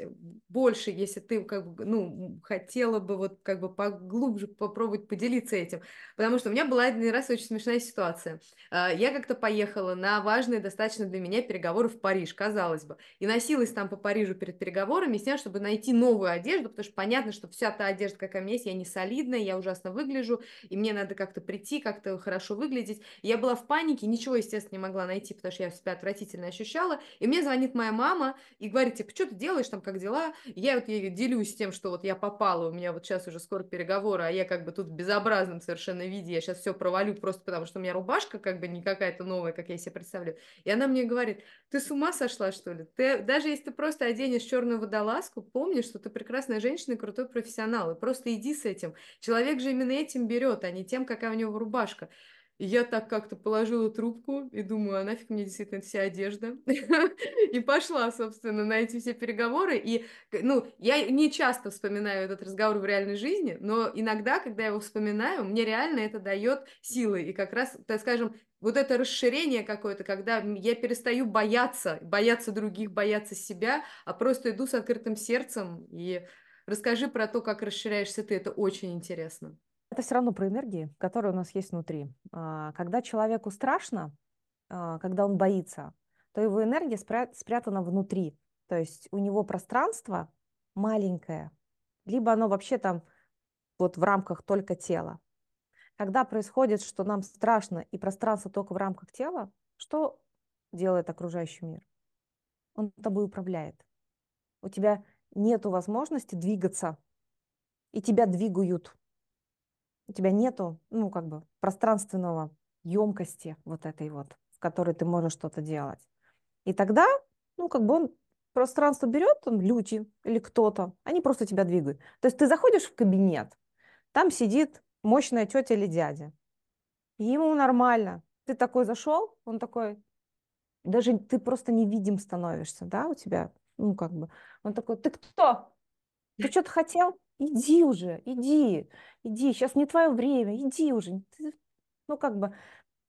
больше, если ты как бы, ну, хотела бы вот как бы поглубже попробовать поделиться этим. Потому что у меня была один раз очень смешная ситуация. А, я как-то поехала на важные достаточно для меня переговоры в Париж, казалось бы, и носилась там по Парижу перед переговорами с тем, чтобы найти новую одежду, потому что понятно, что вся та одежда, какая у меня есть, я не солидная, я ужасно выгляжу, и мне надо как-то прийти, как-то хорошо выглядеть. Я была в панике, ничего, естественно, не могла найти, потому что я себя отвратительно ощущала. И мне звонит моя мама и говорит, типа, что ты делаешь там, как дела? И я вот ей делюсь тем, что вот я попала, у меня вот сейчас уже скоро переговоры, а я как бы тут в безобразном совершенно виде, я сейчас все провалю просто потому, что у меня рубашка как бы не какая-то новая, как я себе представляю. И она мне говорит, ты с ума сошла, что ли? Ты, даже если ты просто оденешь черную водолазку, помни, что ты прекрасная женщина и крутой профессионал, и просто иди с этим. Человек же именно этим берет, а не тем, какая у него рубашка. И я так как-то положила трубку и думаю, а нафиг мне действительно вся одежда? И пошла, собственно, на эти все переговоры. И, ну, я не часто вспоминаю этот разговор в реальной жизни, но иногда, когда я его вспоминаю, мне реально это дает силы. И как раз, так скажем, вот это расширение какое-то, когда я перестаю бояться, бояться других, бояться себя, а просто иду с открытым сердцем. И расскажи про то, как расширяешься ты, это очень интересно. Это все равно про энергии, которые у нас есть внутри. А, когда человеку страшно, а, когда он боится, то его энергия спрятана внутри. То есть у него пространство маленькое, либо оно вообще там вот в рамках только тела. Когда происходит, что нам страшно и пространство только в рамках тела, что делает окружающий мир? Он тобой управляет. У тебя нет возможности двигаться, и тебя двигают у тебя нету, ну, как бы, пространственного емкости вот этой вот, в которой ты можешь что-то делать. И тогда, ну, как бы он пространство берет, там, люди или кто-то, они просто тебя двигают. То есть ты заходишь в кабинет, там сидит мощная тетя или дядя, и ему нормально. Ты такой зашел, он такой, даже ты просто невидим становишься, да, у тебя, ну, как бы, он такой, ты кто? Ты что-то хотел? Иди уже, иди, иди, сейчас не твое время, иди уже. ну, как бы,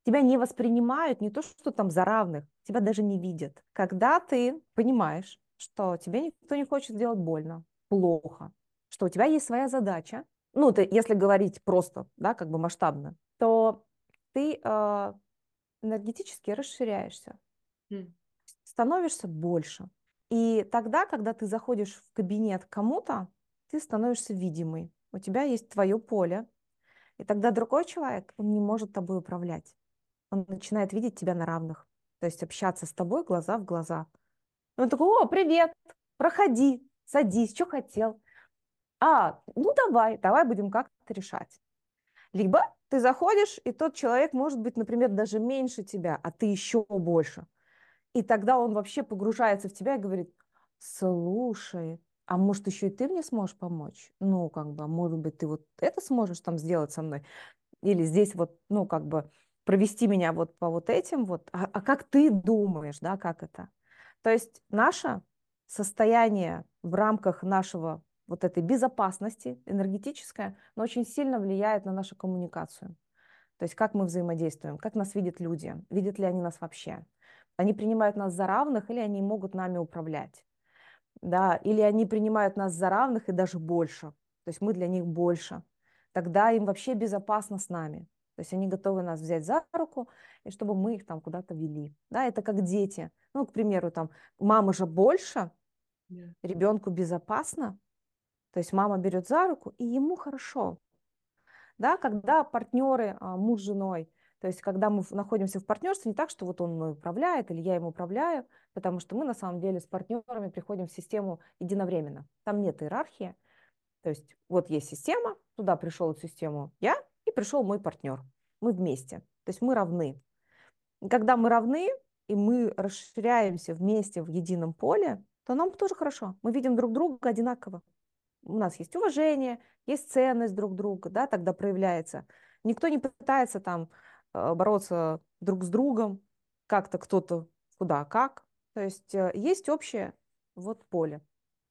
тебя не воспринимают, не то, что там за равных, тебя даже не видят. Когда ты понимаешь, что тебе никто не хочет сделать больно, плохо, что у тебя есть своя задача, ну, ты, если говорить просто, да, как бы масштабно, то ты э, энергетически расширяешься, mm. становишься больше. И тогда, когда ты заходишь в кабинет кому-то, ты становишься видимый. У тебя есть твое поле. И тогда другой человек, он не может тобой управлять. Он начинает видеть тебя на равных. То есть общаться с тобой глаза в глаза. Он такой, о, привет, проходи, садись, что хотел. А, ну давай, давай будем как-то решать. Либо ты заходишь, и тот человек может быть, например, даже меньше тебя, а ты еще больше. И тогда он вообще погружается в тебя и говорит, слушай, а может, еще и ты мне сможешь помочь? Ну, как бы, а может быть, ты вот это сможешь там сделать со мной? Или здесь вот, ну, как бы, провести меня вот по вот этим вот. А, а как ты думаешь, да, как это? То есть наше состояние в рамках нашего вот этой безопасности энергетическое, но очень сильно влияет на нашу коммуникацию. То есть как мы взаимодействуем, как нас видят люди, видят ли они нас вообще. Они принимают нас за равных или они могут нами управлять да, или они принимают нас за равных и даже больше, то есть мы для них больше, тогда им вообще безопасно с нами. То есть они готовы нас взять за руку, и чтобы мы их там куда-то вели. Да, это как дети. Ну, к примеру, там, мама же больше, yeah. ребенку безопасно, то есть мама берет за руку, и ему хорошо. Да, когда партнеры, а, муж с женой, то есть, когда мы находимся в партнерстве, не так, что вот он мной управляет или я ему управляю, потому что мы на самом деле с партнерами приходим в систему единовременно. Там нет иерархии. То есть, вот есть система, туда пришел эту систему я и пришел мой партнер. Мы вместе. То есть, мы равны. И когда мы равны, и мы расширяемся вместе в едином поле, то нам тоже хорошо. Мы видим друг друга одинаково. У нас есть уважение, есть ценность друг друга, да, тогда проявляется. Никто не пытается там Э, бороться друг с другом, как-то кто-то куда, как. То есть э, есть общее вот поле,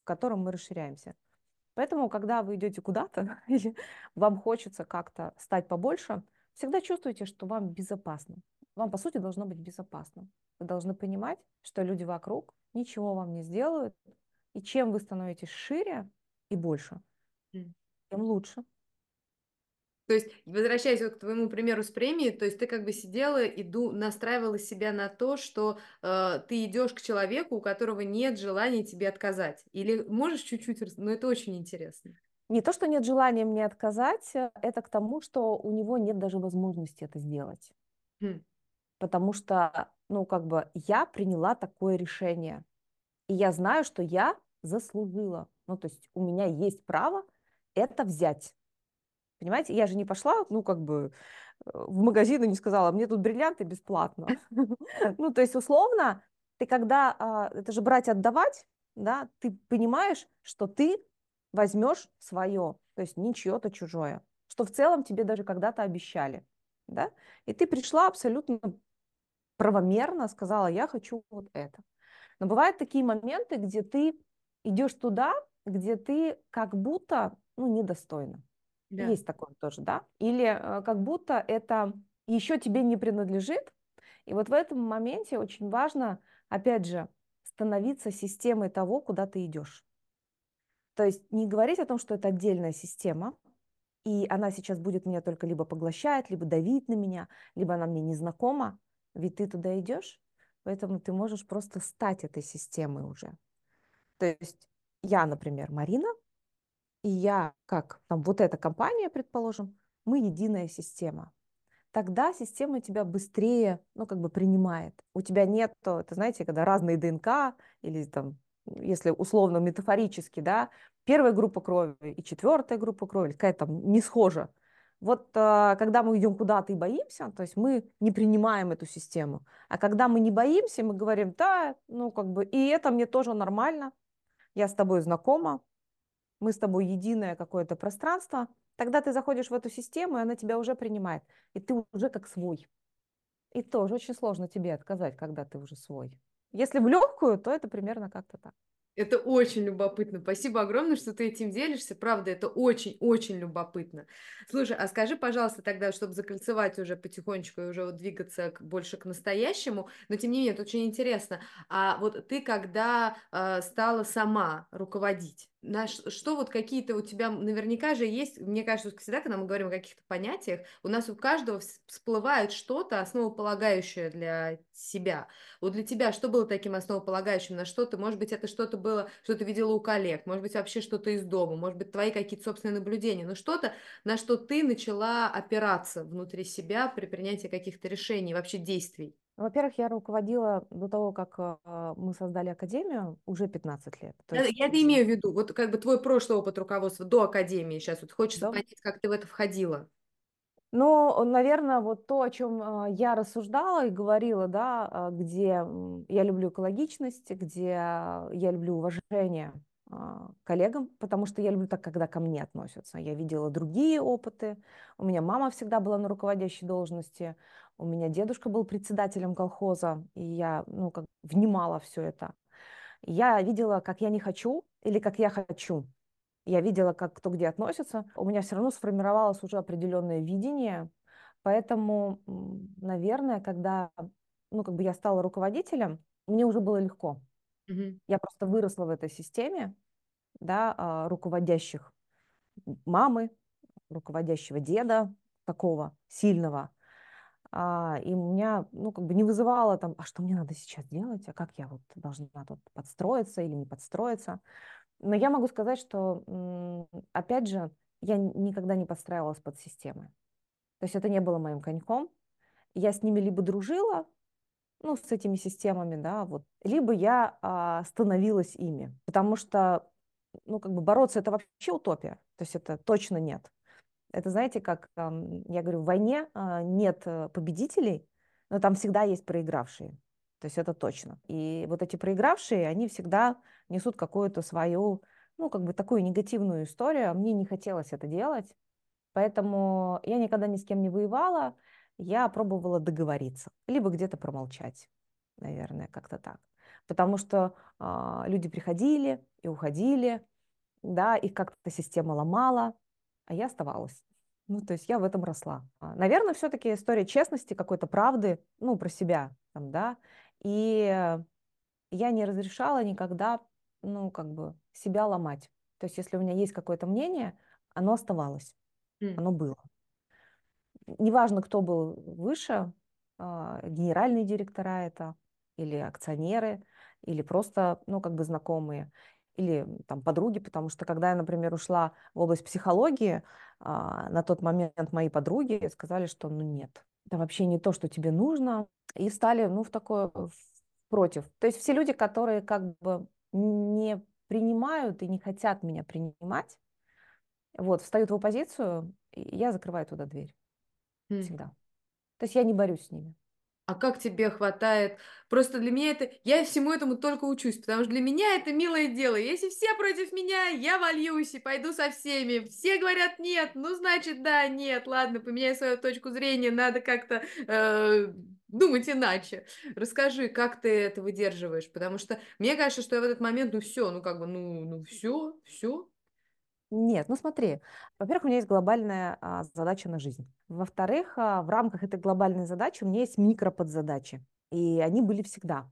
в котором мы расширяемся. Поэтому, когда вы идете куда-то, или вам хочется как-то стать побольше, всегда чувствуйте, что вам безопасно. Вам, по сути, должно быть безопасно. Вы должны понимать, что люди вокруг ничего вам не сделают, и чем вы становитесь шире и больше, тем лучше. То есть, возвращаясь вот к твоему примеру с премией, то есть ты как бы сидела и ду, настраивала себя на то, что э, ты идешь к человеку, у которого нет желания тебе отказать. Или можешь чуть-чуть, но ну, это очень интересно. Не то, что нет желания мне отказать, э, это к тому, что у него нет даже возможности это сделать. Хм. Потому что, ну, как бы я приняла такое решение. И я знаю, что я заслужила. Ну, то есть у меня есть право это взять. Понимаете, я же не пошла, ну, как бы, э, в магазин и не сказала, мне тут бриллианты бесплатно. Ну, то есть, условно, ты когда, а, это же брать, отдавать, да, ты понимаешь, что ты возьмешь свое, то есть не чье-то чужое, что в целом тебе даже когда-то обещали. да, и ты пришла абсолютно правомерно, сказала, я хочу вот это. Но бывают такие моменты, где ты идешь туда, где ты как будто, ну, недостойна. Да. Есть такое тоже, да? Или э, как будто это еще тебе не принадлежит. И вот в этом моменте очень важно, опять же, становиться системой того, куда ты идешь. То есть не говорить о том, что это отдельная система, и она сейчас будет меня только либо поглощать, либо давить на меня, либо она мне незнакома, ведь ты туда идешь, поэтому ты можешь просто стать этой системой уже. То есть я, например, Марина, и я, как там вот эта компания, предположим, мы единая система. Тогда система тебя быстрее, ну, как бы принимает. У тебя нет, это, знаете, когда разные ДНК, или там, если условно метафорически, да, первая группа крови и четвертая группа крови, какая-то там не схожа. Вот а, когда мы идем куда-то и боимся, то есть мы не принимаем эту систему. А когда мы не боимся, мы говорим, да, ну как бы, и это мне тоже нормально, я с тобой знакома, мы с тобой единое какое-то пространство, тогда ты заходишь в эту систему, и она тебя уже принимает, и ты уже как свой. И тоже очень сложно тебе отказать, когда ты уже свой. Если в легкую, то это примерно как-то так. Это очень любопытно. Спасибо огромное, что ты этим делишься. Правда, это очень-очень любопытно. Слушай, а скажи, пожалуйста, тогда, чтобы закольцевать уже потихонечку и уже вот двигаться к, больше к настоящему, но тем не менее, это очень интересно. А вот ты когда э, стала сама руководить, на что вот какие-то у тебя наверняка же есть, мне кажется, всегда, когда мы говорим о каких-то понятиях, у нас у каждого всплывает что-то основополагающее для себя. Вот для тебя что было таким основополагающим? На что ты, может быть, это что-то было, что ты видела у коллег, может быть, вообще что-то из дома, может быть, твои какие-то собственные наблюдения, но что-то, на что ты начала опираться внутри себя при принятии каких-то решений, вообще действий. Во-первых, я руководила до того, как э, мы создали академию, уже 15 лет. То я, есть... я это имею в виду, вот как бы твой прошлый опыт руководства до академии. Сейчас вот хочется да. понять, как ты в это входила. Ну, наверное, вот то, о чем э, я рассуждала и говорила, да, э, где я люблю экологичность, где я люблю уважение а, коллегам, потому что я люблю так, когда ко мне относятся. Я видела другие опыты. У меня мама всегда была на руководящей должности. У меня дедушка был председателем колхоза, и я, ну, как внимала все это. Я видела, как я не хочу или как я хочу. Я видела, как кто где относится. У меня все равно сформировалось уже определенное видение. Поэтому, наверное, когда ну, как бы я стала руководителем, мне уже было легко. Угу. Я просто выросла в этой системе, да, а, руководящих мамы, руководящего деда, такого сильного. А, и у меня, ну, как бы не вызывало там, а что мне надо сейчас делать, а как я вот должна тут подстроиться или не подстроиться. Но я могу сказать, что, опять же, я никогда не подстраивалась под системы. То есть это не было моим коньком. Я с ними либо дружила, ну, с этими системами, да, вот, либо я а, становилась ими, потому что, ну, как бы бороться это вообще утопия, то есть это точно нет. Это, знаете, как я говорю, в войне а, нет э, победителей, но там всегда есть проигравшие. То есть это точно. И вот эти проигравшие, они всегда несут какую-то свою, ну, как бы такую негативную историю. А мне не хотелось это делать. Поэтому я никогда ни с кем не воевала я пробовала договориться, либо где-то промолчать, наверное, как-то так. Потому что э, люди приходили и уходили, да, их как-то система ломала, а я оставалась. Ну, то есть я в этом росла. А, наверное, все-таки история честности, какой-то правды, ну, про себя, там, да, и я не разрешала никогда, ну, как бы себя ломать. То есть если у меня есть какое-то мнение, оно оставалось, mm. оно было неважно, кто был выше, а, генеральные директора это, или акционеры, или просто, ну, как бы знакомые, или там подруги, потому что когда я, например, ушла в область психологии, а, на тот момент мои подруги сказали, что, ну, нет, это вообще не то, что тебе нужно, и стали, ну, в такое, против. То есть все люди, которые как бы не принимают и не хотят меня принимать, вот, встают в оппозицию, и я закрываю туда дверь. Всегда. То есть я не борюсь с ними. А как тебе хватает? Просто для меня это... Я всему этому только учусь, потому что для меня это милое дело. Если все против меня, я вольюсь и пойду со всеми. Все говорят нет, ну значит да, нет, ладно, поменяй свою точку зрения, надо как-то э, думать иначе. Расскажи, как ты это выдерживаешь, потому что мне кажется, что я в этот момент, ну все, ну как бы, ну, ну все, все, нет, ну смотри, во-первых, у меня есть глобальная а, задача на жизнь. Во-вторых, а, в рамках этой глобальной задачи у меня есть микроподзадачи, и они были всегда.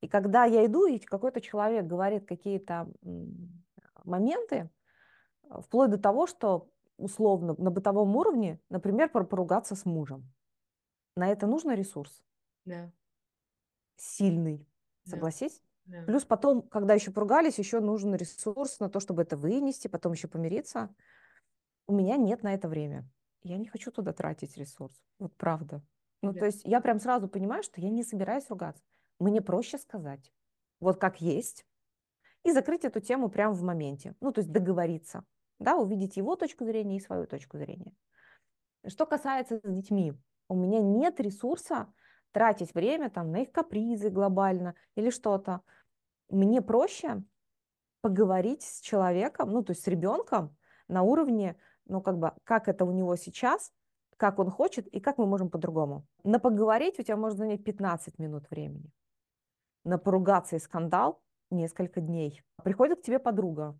И когда я иду, и какой-то человек говорит какие-то моменты, вплоть до того, что условно на бытовом уровне, например, поругаться с мужем, на это нужно ресурс. Да. Сильный, согласись? Да. Плюс потом, когда еще поругались, еще нужен ресурс на то, чтобы это вынести, потом еще помириться. У меня нет на это время. Я не хочу туда тратить ресурс. Вот правда. Ну, да. то есть я прям сразу понимаю, что я не собираюсь ругаться. Мне проще сказать, вот как есть, и закрыть эту тему прямо в моменте. Ну, то есть договориться, да, увидеть его точку зрения и свою точку зрения. Что касается с детьми, у меня нет ресурса тратить время там на их капризы глобально или что-то мне проще поговорить с человеком, ну, то есть с ребенком на уровне, ну, как бы, как это у него сейчас, как он хочет и как мы можем по-другому. На поговорить у тебя может занять 15 минут времени. На поругаться и скандал несколько дней. Приходит к тебе подруга.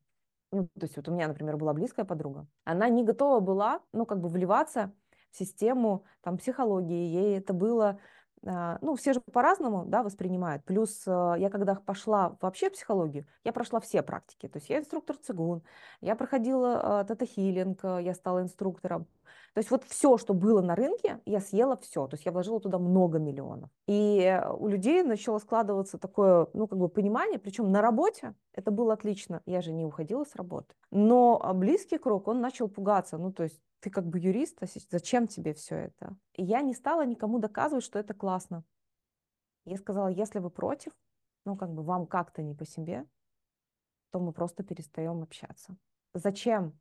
Ну, то есть вот у меня, например, была близкая подруга. Она не готова была, ну, как бы вливаться в систему там, психологии. Ей это было ну, все же по-разному, да, воспринимают. Плюс э, я когда пошла вообще в психологию, я прошла все практики. То есть я инструктор цигун, я проходила тета-хилинг, э, я стала инструктором. То есть вот все, что было на рынке, я съела все. То есть я вложила туда много миллионов. И э, у людей начало складываться такое, ну, как бы понимание, причем на работе это было отлично. Я же не уходила с работы. Но а, близкий круг, он начал пугаться. Ну, то есть ты как бы юрист, а зачем тебе все это? И я не стала никому доказывать, что это классно. Я сказала, если вы против, ну как бы вам как-то не по себе, то мы просто перестаем общаться. Зачем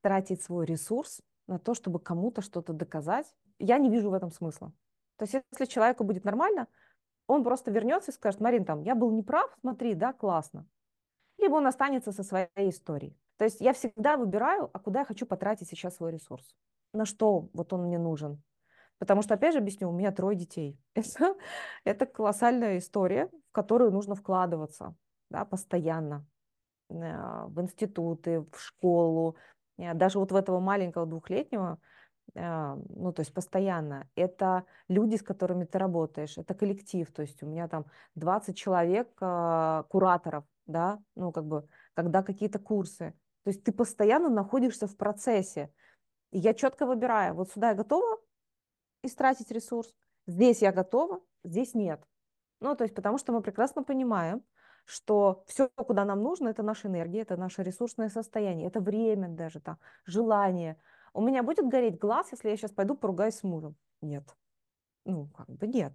тратить свой ресурс на то, чтобы кому-то что-то доказать? Я не вижу в этом смысла. То есть если человеку будет нормально, он просто вернется и скажет, Марин, там, я был неправ, смотри, да, классно. Либо он останется со своей историей. То есть я всегда выбираю, а куда я хочу потратить сейчас свой ресурс. На что вот он мне нужен. Потому что, опять же, объясню, у меня трое детей. Это, это колоссальная история, в которую нужно вкладываться да, постоянно. Э, в институты, в школу. Э, даже вот в этого маленького двухлетнего, э, ну, то есть постоянно. Это люди, с которыми ты работаешь, это коллектив. То есть у меня там 20 человек, кураторов, да, ну, как бы, когда какие-то курсы. То есть ты постоянно находишься в процессе. И я четко выбираю, вот сюда я готова истратить ресурс, здесь я готова, здесь нет. Ну, то есть потому что мы прекрасно понимаем, что все, куда нам нужно, это наша энергия, это наше ресурсное состояние, это время даже, там, желание. У меня будет гореть глаз, если я сейчас пойду поругаюсь с мужем? Нет. Ну, как бы нет.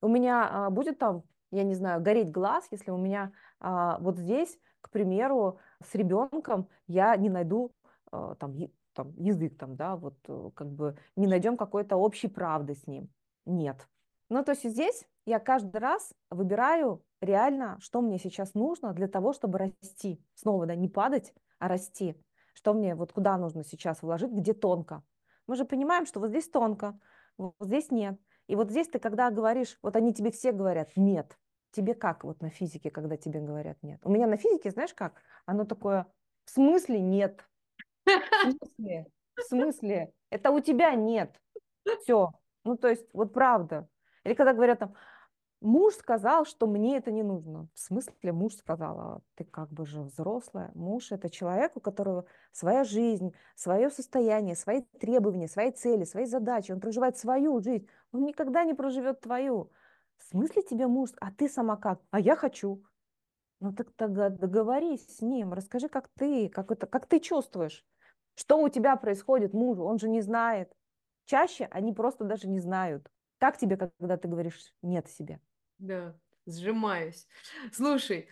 У меня а, будет там, я не знаю, гореть глаз, если у меня а, вот здесь к примеру, с ребенком я не найду э, там, там, язык, там, да, вот э, как бы не найдем какой-то общей правды с ним. Нет. Ну, то есть здесь я каждый раз выбираю реально, что мне сейчас нужно для того, чтобы расти. Снова, да, не падать, а расти. Что мне, вот куда нужно сейчас вложить, где тонко. Мы же понимаем, что вот здесь тонко, вот здесь нет. И вот здесь ты, когда говоришь, вот они тебе все говорят, нет, Тебе как вот на физике, когда тебе говорят нет? У меня на физике, знаешь как? Оно такое, в смысле нет? В смысле? В смысле? Это у тебя нет. Все. Ну, то есть, вот правда. Или когда говорят там, муж сказал, что мне это не нужно. В смысле муж сказал, а ты как бы же взрослая. Муж – это человек, у которого своя жизнь, свое состояние, свои требования, свои цели, свои задачи. Он проживает свою жизнь. Он никогда не проживет твою. В смысле тебе муж? А ты сама как? А я хочу. Ну так тогда договорись с ним, расскажи, как ты, как, это, как ты чувствуешь. Что у тебя происходит мужу? Он же не знает. Чаще они просто даже не знают. Как тебе, когда ты говоришь нет себе? Да, сжимаюсь. Слушай,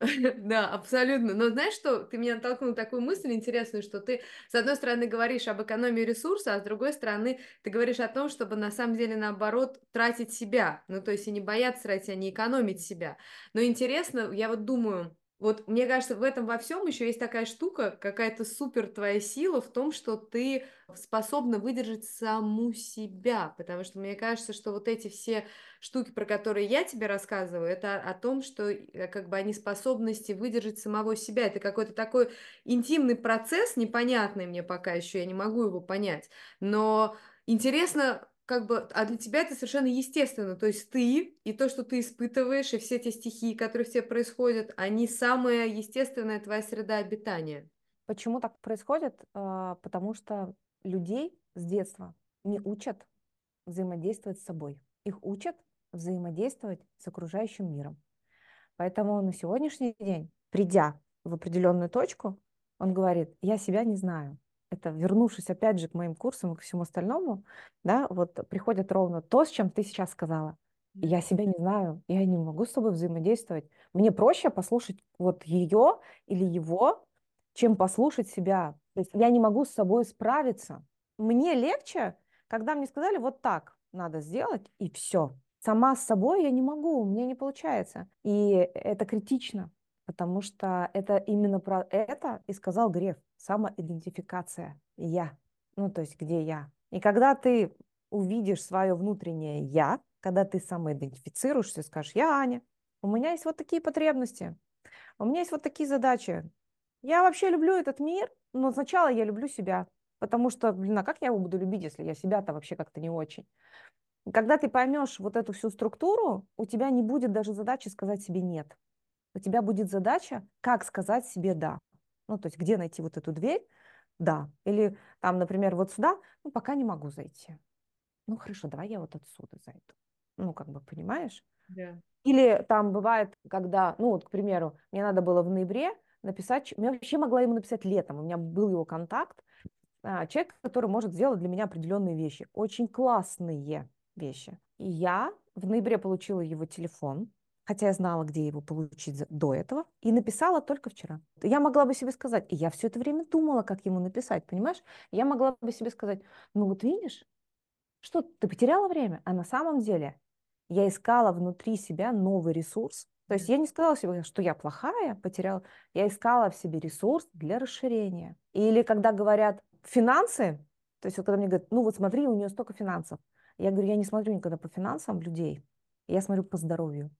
Да, абсолютно. Но знаешь что, ты меня натолкнул на такую мысль интересную, что ты, с одной стороны, говоришь об экономии ресурса, а с другой стороны, ты говоришь о том, чтобы на самом деле, наоборот, тратить себя. Ну, то есть и не бояться тратить, а не экономить себя. Но интересно, я вот думаю, вот мне кажется, в этом во всем еще есть такая штука, какая-то супер твоя сила в том, что ты способна выдержать саму себя, потому что мне кажется, что вот эти все штуки, про которые я тебе рассказываю, это о том, что э, как бы они способности выдержать самого себя. Это какой-то такой интимный процесс, непонятный мне пока еще, я не могу его понять, но интересно как бы, а для тебя это совершенно естественно. То есть ты и то, что ты испытываешь, и все те стихии, которые все происходят, они самая естественная твоя среда обитания. Почему так происходит? А, потому что людей с детства не учат взаимодействовать с собой. Их учат взаимодействовать с окружающим миром. Поэтому на сегодняшний день, придя в определенную точку, он говорит, я себя не знаю, это вернувшись опять же к моим курсам и к всему остальному, да, вот приходит ровно то, с чем ты сейчас сказала. Я себя не знаю, я не могу с тобой взаимодействовать. Мне проще послушать вот ее или его, чем послушать себя. То есть я не могу с собой справиться. Мне легче, когда мне сказали, вот так надо сделать, и все. Сама с собой я не могу, мне не получается. И это критично, потому что это именно про это и сказал Греф самоидентификация «я». Ну, то есть где я. И когда ты увидишь свое внутреннее «я», когда ты самоидентифицируешься, скажешь «я Аня, у меня есть вот такие потребности, у меня есть вот такие задачи. Я вообще люблю этот мир, но сначала я люблю себя, потому что, блин, а как я его буду любить, если я себя-то вообще как-то не очень?» Когда ты поймешь вот эту всю структуру, у тебя не будет даже задачи сказать себе «нет». У тебя будет задача, как сказать себе «да». Ну, то есть где найти вот эту дверь? Да. Или там, например, вот сюда, ну, пока не могу зайти. Ну, хорошо, давай я вот отсюда зайду. Ну, как бы, понимаешь? Да. Или там бывает, когда, ну, вот, к примеру, мне надо было в ноябре написать, я вообще могла ему написать летом, у меня был его контакт, а, человек, который может сделать для меня определенные вещи, очень классные вещи. И я в ноябре получила его телефон, хотя я знала, где его получить до этого, и написала только вчера. Я могла бы себе сказать, и я все это время думала, как ему написать, понимаешь? Я могла бы себе сказать, ну вот видишь, что ты потеряла время, а на самом деле я искала внутри себя новый ресурс. То есть я не сказала себе, что я плохая, потеряла. Я искала в себе ресурс для расширения. Или когда говорят финансы, то есть вот когда мне говорят, ну вот смотри, у нее столько финансов. Я говорю, я не смотрю никогда по финансам людей, я смотрю по здоровью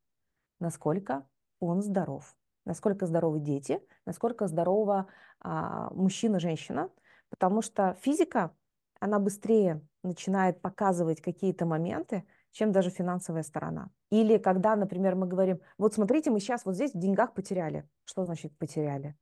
насколько он здоров, насколько здоровы дети, насколько здорова а, мужчина, женщина, потому что физика, она быстрее начинает показывать какие-то моменты, чем даже финансовая сторона. Или когда, например, мы говорим, вот смотрите, мы сейчас вот здесь в деньгах потеряли. Что значит потеряли?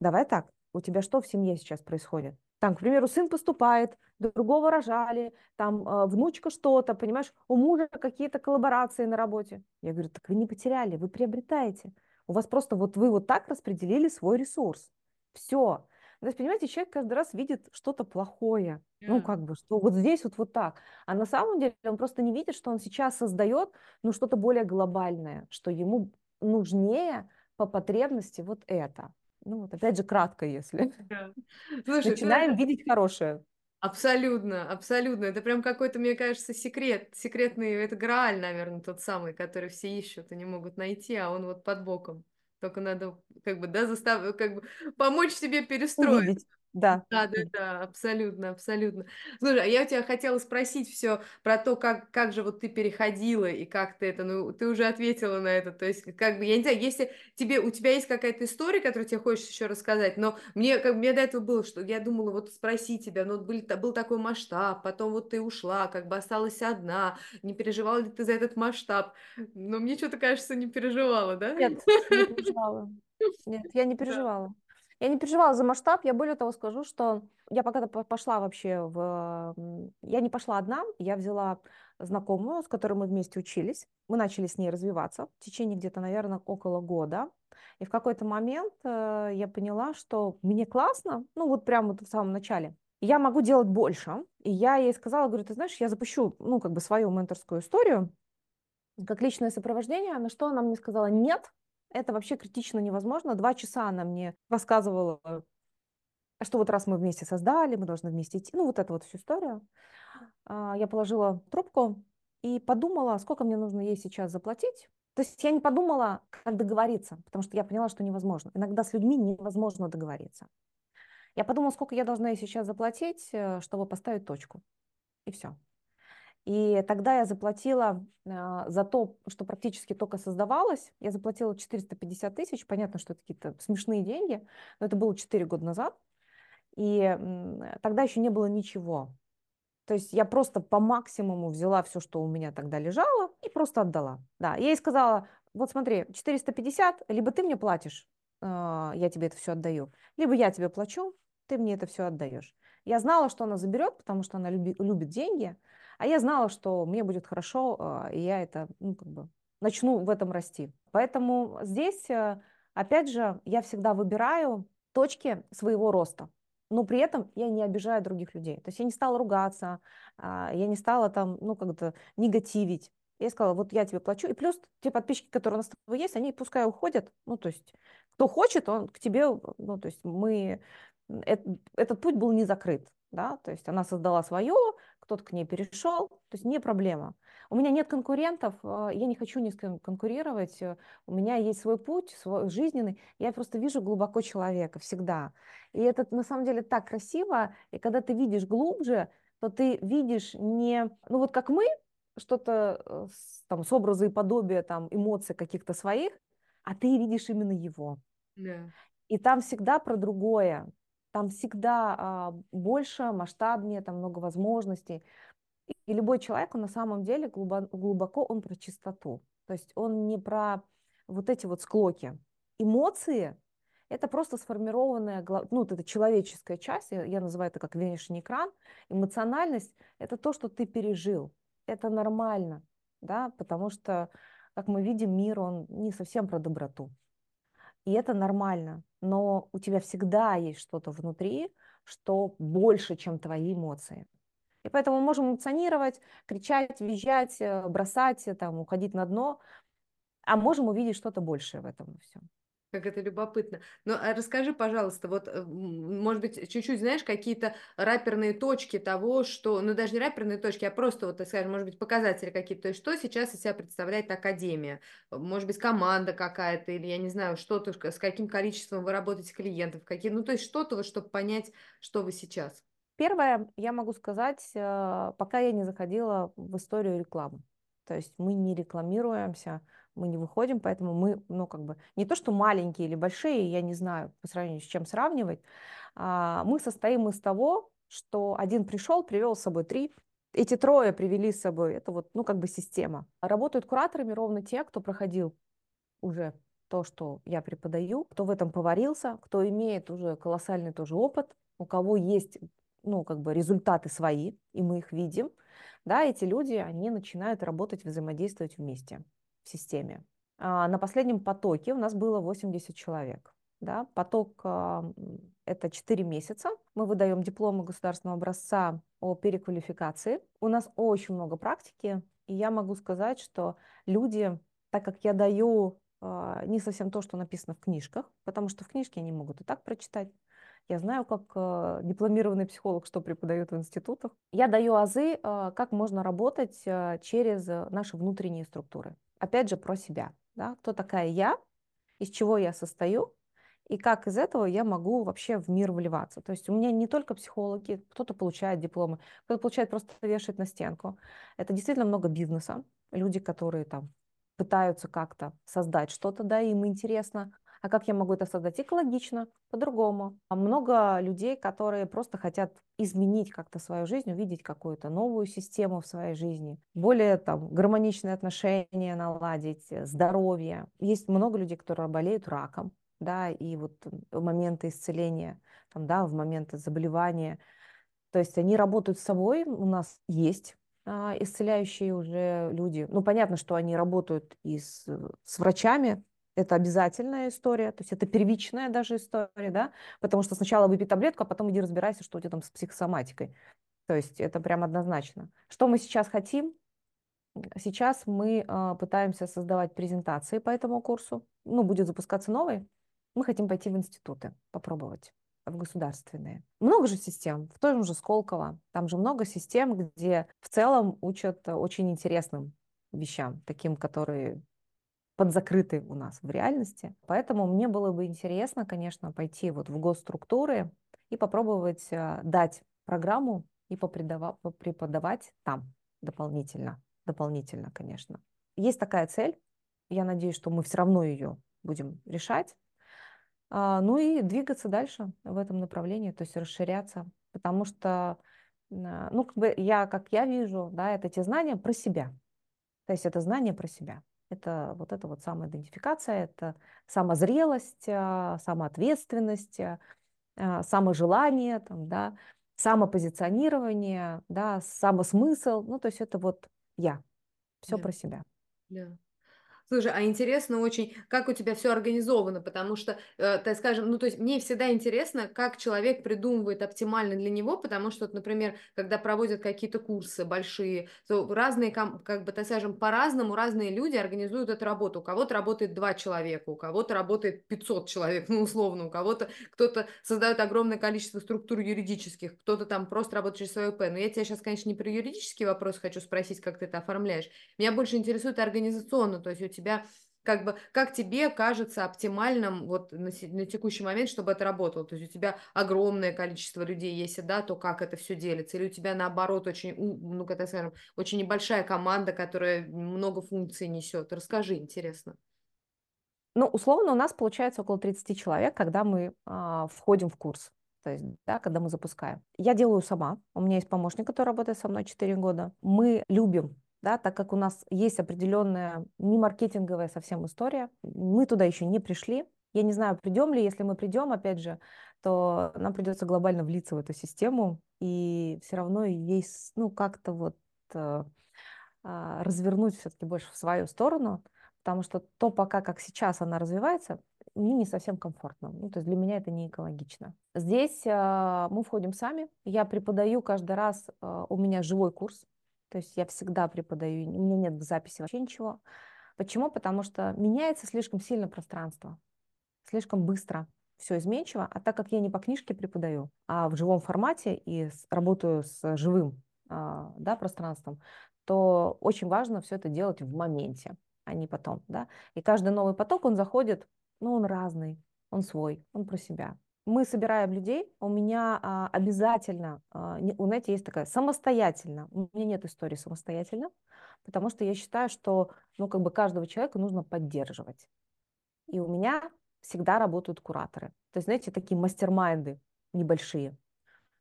Давай так, у тебя что в семье сейчас происходит? Там, к примеру, сын поступает, другого рожали, там э, внучка что-то, понимаешь, у мужа какие-то коллаборации на работе. Я говорю, так вы не потеряли, вы приобретаете. У вас просто вот вы вот так распределили свой ресурс. Все. То есть, понимаете, человек каждый раз видит что-то плохое. Yeah. Ну, как бы, что вот здесь вот, вот так. А на самом деле он просто не видит, что он сейчас создает, ну, что-то более глобальное, что ему нужнее по потребности вот это. Ну, вот опять же, кратко, если. Yeah. Слушай, Начинаем ты... видеть хорошее. Абсолютно, абсолютно. Это прям какой-то, мне кажется, секрет. Секретный, это Грааль, наверное, тот самый, который все ищут и не могут найти, а он вот под боком. Только надо, как бы, да, заставить, как бы, помочь себе перестроить. Увидеть. Да. Да, да, да, абсолютно, абсолютно. Слушай, а я у тебя хотела спросить все про то, как, как же вот ты переходила и как ты это, ну, ты уже ответила на это, то есть, как бы, я не знаю, если тебе, у тебя есть какая-то история, которую тебе хочешь еще рассказать, но мне, как мне до этого было, что я думала, вот спроси тебя, ну, был, был такой масштаб, потом вот ты ушла, как бы осталась одна, не переживала ли ты за этот масштаб? Но мне что-то кажется, не переживала, да? Нет, не переживала. Нет, я не переживала. Я не переживала за масштаб, я более того скажу, что я пока пошла вообще в... Я не пошла одна, я взяла знакомую, с которой мы вместе учились. Мы начали с ней развиваться в течение где-то, наверное, около года. И в какой-то момент э, я поняла, что мне классно, ну вот прямо вот в самом начале, я могу делать больше. И я ей сказала, говорю, ты знаешь, я запущу, ну, как бы свою менторскую историю, как личное сопровождение, на что она мне сказала, нет, это вообще критично невозможно. Два часа она мне рассказывала, что вот раз мы вместе создали, мы должны вместе идти. Ну, вот эту вот всю историю. А, я положила трубку и подумала, сколько мне нужно ей сейчас заплатить. То есть я не подумала, как договориться, потому что я поняла, что невозможно. Иногда с людьми невозможно договориться. Я подумала, сколько я должна ей сейчас заплатить, э, чтобы поставить точку. И все. И тогда я заплатила э, за то, что практически только создавалось, я заплатила 450 тысяч. Понятно, что это какие-то смешные деньги, но это было 4 года назад. И тогда еще не было ничего. То есть я просто по максимуму взяла все, что у меня тогда лежало, и просто отдала. Да, я ей сказала, вот смотри, 450, либо ты мне платишь, э, я тебе это все отдаю, либо я тебе плачу, ты мне это все отдаешь. Я знала, что она заберет, потому что она люби, любит деньги, а я знала, что мне будет хорошо, э, и я это, ну, как бы, начну в этом расти. Поэтому здесь, э, опять же, я всегда выбираю точки своего роста но при этом я не обижаю других людей. То есть я не стала ругаться, а, я не стала там, ну, как-то негативить. Я сказала, вот я тебе плачу, и плюс те подписчики, которые у нас с тобой есть, они пускай уходят, ну, то есть кто хочет, он к тебе, ну, то есть мы, этот, этот путь был не закрыт, да, то есть она создала свое, кто-то к ней перешел, то есть не проблема. У меня нет конкурентов, а, я не хочу ни с кем конкурировать, э, у меня есть свой путь, свой жизненный, я просто вижу глубоко человека всегда. И это на самом деле так красиво, и когда ты видишь глубже, то ты видишь не, ну вот как мы, что-то э, там с образа и подобия, там эмоций каких-то своих, а ты видишь именно его. Да. И там всегда про другое, там всегда а, больше, масштабнее, там много возможностей. И любой человек, он на самом деле глубоко, он про чистоту. То есть он не про вот эти вот склоки. Эмоции – это просто сформированная, ну, вот эта человеческая часть, я называю это как внешний экран. Эмоциональность – это то, что ты пережил. Это нормально, да, потому что, как мы видим, мир, он не совсем про доброту. И это нормально. Но у тебя всегда есть что-то внутри, что больше, чем твои эмоции. И поэтому мы можем эмоционировать, кричать, визжать, э, бросать, э, там, уходить на дно, а можем увидеть что-то большее в этом всем. Как это любопытно. Ну, а расскажи, пожалуйста, вот, э, может быть, чуть-чуть, знаешь, какие-то раперные точки того, что, ну, даже не раперные точки, а просто, вот, скажем, может быть, показатели какие-то, то есть что сейчас из себя представляет Академия? Может быть, команда какая-то, или, я не знаю, что-то, с каким количеством вы работаете клиентов, какие, ну, то есть что-то, вот, чтобы понять, что вы сейчас. Первое, я могу сказать, э, пока я не заходила в историю рекламы. То есть мы не рекламируемся, мы не выходим, поэтому мы, ну, как бы, не то, что маленькие или большие, я не знаю, по сравнению с чем сравнивать, а мы состоим из того, что один пришел, привел с собой три, эти трое привели с собой, это вот, ну, как бы система. Работают кураторами ровно те, кто проходил уже то, что я преподаю, кто в этом поварился, кто имеет уже колоссальный тоже опыт, у кого есть ну, как бы результаты свои, и мы их видим, да, эти люди, они начинают работать, взаимодействовать вместе в системе. А на последнем потоке у нас было 80 человек. Да, поток а, – это 4 месяца. Мы выдаем дипломы государственного образца о переквалификации. У нас очень много практики, и я могу сказать, что люди, так как я даю а, не совсем то, что написано в книжках, потому что в книжке они могут и так прочитать, я знаю, как э, дипломированный психолог, что преподает в институтах. Я даю азы, как можно работать через наши внутренние структуры. Опять же, про себя. Да? Кто такая я, из чего я состою, и как из этого я могу вообще в мир вливаться. То есть у меня не только психологи, кто-то получает дипломы, кто-то получает просто вешать на стенку. Это действительно много бизнеса. Люди, которые там пытаются как-то создать что-то, да, им интересно, а как я могу это создать экологично, по-другому. А много людей, которые просто хотят изменить как-то свою жизнь, увидеть какую-то новую систему в своей жизни, более там гармоничные отношения наладить, э, здоровье. Есть много людей, которые болеют раком, да, и вот в моменты исцеления, там, да, в моменты заболевания, то есть они работают с собой, у нас есть а, исцеляющие уже люди. Ну, понятно, что они работают и с, с врачами, это обязательная история, то есть это первичная даже история, да, потому что сначала выпей таблетку, а потом иди разбирайся, что у тебя там с психосоматикой. То есть это прям однозначно. Что мы сейчас хотим? Сейчас мы э, пытаемся создавать презентации по этому курсу. Ну, будет запускаться новый. Мы хотим пойти в институты, попробовать в государственные. Много же систем, в том же Сколково. Там же много систем, где в целом учат очень интересным вещам, таким, которые подзакрыты у нас в реальности. Поэтому мне было бы интересно, конечно, пойти вот в госструктуры и попробовать э, дать программу и преподавать там дополнительно. Дополнительно, конечно. Есть такая цель. Я надеюсь, что мы все равно ее будем решать. А, ну и двигаться дальше в этом направлении, то есть расширяться, потому что, ну, как бы я, как я вижу, да, это те знания про себя, то есть это знания про себя. Это вот эта вот самоидентификация, это самозрелость, а, самоответственность, а, саможелание, там, да, самопозиционирование, да, самосмысл. Ну, то есть это вот я. Все да. про себя. Да. Слушай, а интересно очень, как у тебя все организовано, потому что, э, так скажем, ну, то есть мне всегда интересно, как человек придумывает оптимально для него, потому что, вот, например, когда проводят какие-то курсы большие, то разные, как бы, так скажем, по-разному разные люди организуют эту работу. У кого-то работает два человека, у кого-то работает 500 человек, ну, условно, у кого-то кто-то создает огромное количество структур юридических, кто-то там просто работает через свое ИП. Но я тебя сейчас, конечно, не про юридический вопрос хочу спросить, как ты это оформляешь. Меня больше интересует организационно, то есть у тебя тебя как бы, как тебе кажется оптимальным вот на, на текущий момент, чтобы это работало? То есть у тебя огромное количество людей, если да, то как это все делится? Или у тебя наоборот очень, ну, как скажем, очень небольшая команда, которая много функций несет? Расскажи, интересно. Ну, условно, у нас получается около 30 человек, когда мы а, входим в курс. То есть, да, когда мы запускаем. Я делаю сама. У меня есть помощник, который работает со мной 4 года. Мы любим да, так как у нас есть определенная не маркетинговая совсем история, мы туда еще не пришли. Я не знаю, придем ли, если мы придем, опять же, то нам придется глобально влиться в эту систему, и все равно есть, ну, как-то вот э, э, развернуть все-таки больше в свою сторону, потому что то пока, как сейчас она развивается, мне не совсем комфортно. Ну, то есть для меня это не экологично. Здесь э, мы входим сами. Я преподаю каждый раз, э, у меня живой курс, то есть я всегда преподаю, у меня нет в записи вообще ничего. Почему? Потому что меняется слишком сильно пространство, слишком быстро все изменчиво, а так как я не по книжке преподаю, а в живом формате и работаю с живым а, да, пространством, то очень важно все это делать в моменте, а не потом. Да? И каждый новый поток, он заходит, ну, он разный, он свой, он про себя мы собираем людей, у меня а, обязательно, а, у знаете, есть такая самостоятельно, у меня нет истории самостоятельно, потому что я считаю, что, ну, как бы каждого человека нужно поддерживать. И у меня всегда работают кураторы. То есть, знаете, такие мастер-майнды небольшие.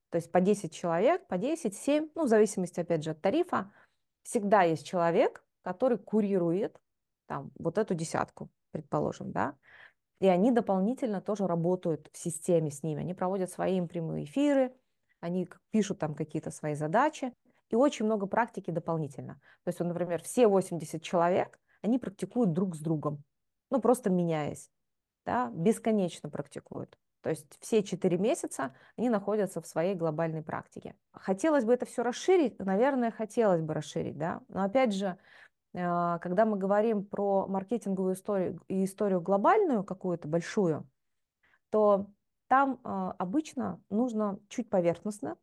То есть по 10 человек, по 10, 7, ну, в зависимости, опять же, от тарифа, всегда есть человек, который курирует там вот эту десятку, предположим, да, и они дополнительно тоже работают в системе с ними. Они проводят свои прямые эфиры, они пишут там какие-то свои задачи, и очень много практики дополнительно. То есть, вот, например, все 80 человек, они практикуют друг с другом, ну, просто меняясь, да, бесконечно практикуют. То есть все 4 месяца они находятся в своей глобальной практике. Хотелось бы это все расширить? Наверное, хотелось бы расширить, да. Но опять же, когда мы говорим про маркетинговую историю и историю глобальную какую-то большую, то там а, обычно нужно чуть поверхностно,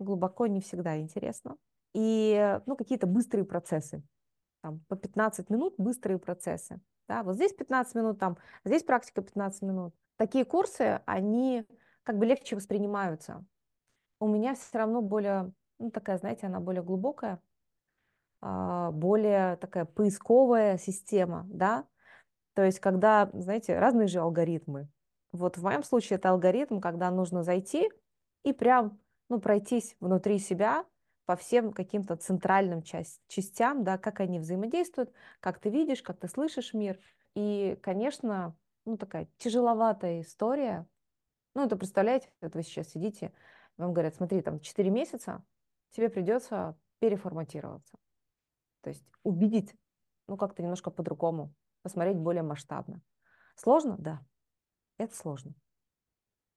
глубоко не всегда интересно, и ну, какие-то быстрые процессы. Там, по 15 минут быстрые процессы. Да? Вот здесь 15 минут, там, здесь практика 15 минут. Такие курсы, они как бы легче воспринимаются. У меня все равно более, ну, такая, знаете, она более глубокая, а, более такая поисковая система, да, то есть когда, знаете, разные же алгоритмы. Вот в моем случае это алгоритм, когда нужно зайти и прям, ну, пройтись внутри себя по всем каким-то центральным часть, частям, да, как они взаимодействуют, как ты видишь, как ты слышишь мир. И, конечно, ну, такая тяжеловатая история. Ну, это представляете, вот вы сейчас сидите, вам говорят, смотри, там 4 месяца, тебе придется переформатироваться. То есть увидеть, ну, как-то немножко по-другому, посмотреть более масштабно. Сложно? Да. Это сложно.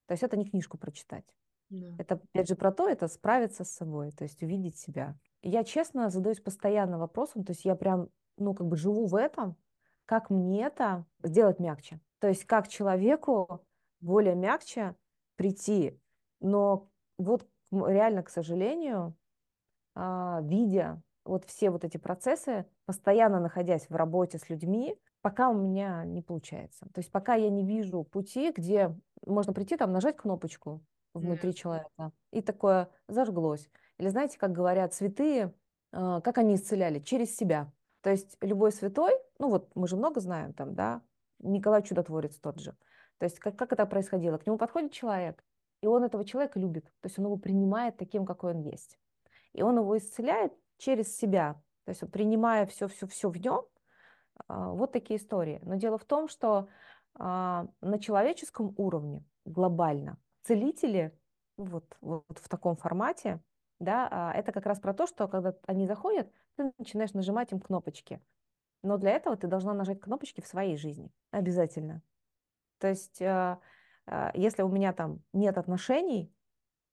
То есть это не книжку прочитать. Да. Это, опять же, про то, это справиться с собой, то есть увидеть себя. я честно задаюсь постоянно вопросом, то есть я прям, ну, как бы живу в этом, как мне это сделать мягче. То есть как человеку более мягче прийти. Но вот реально, к сожалению, а, видя вот все вот эти процессы, постоянно находясь в работе с людьми, пока у меня не получается. То есть пока я не вижу пути, где можно прийти, там, нажать кнопочку внутри yeah. человека, и такое зажглось. Или знаете, как говорят святые, а, как они исцеляли? Через себя. То есть любой святой, ну вот мы же много знаем там, да, Николай Чудотворец тот же. То есть как, как это происходило? К нему подходит человек, и он этого человека любит. То есть он его принимает таким, какой он есть. И он его исцеляет через себя. То есть принимая все-все-все в нем, а, вот такие истории. Но дело в том, что а, на человеческом уровне глобально целители вот, вот в таком формате, да, а, это как раз про то, что когда они заходят, ты начинаешь нажимать им кнопочки. Но для этого ты должна нажать кнопочки в своей жизни. Обязательно. То есть, если у меня там нет отношений,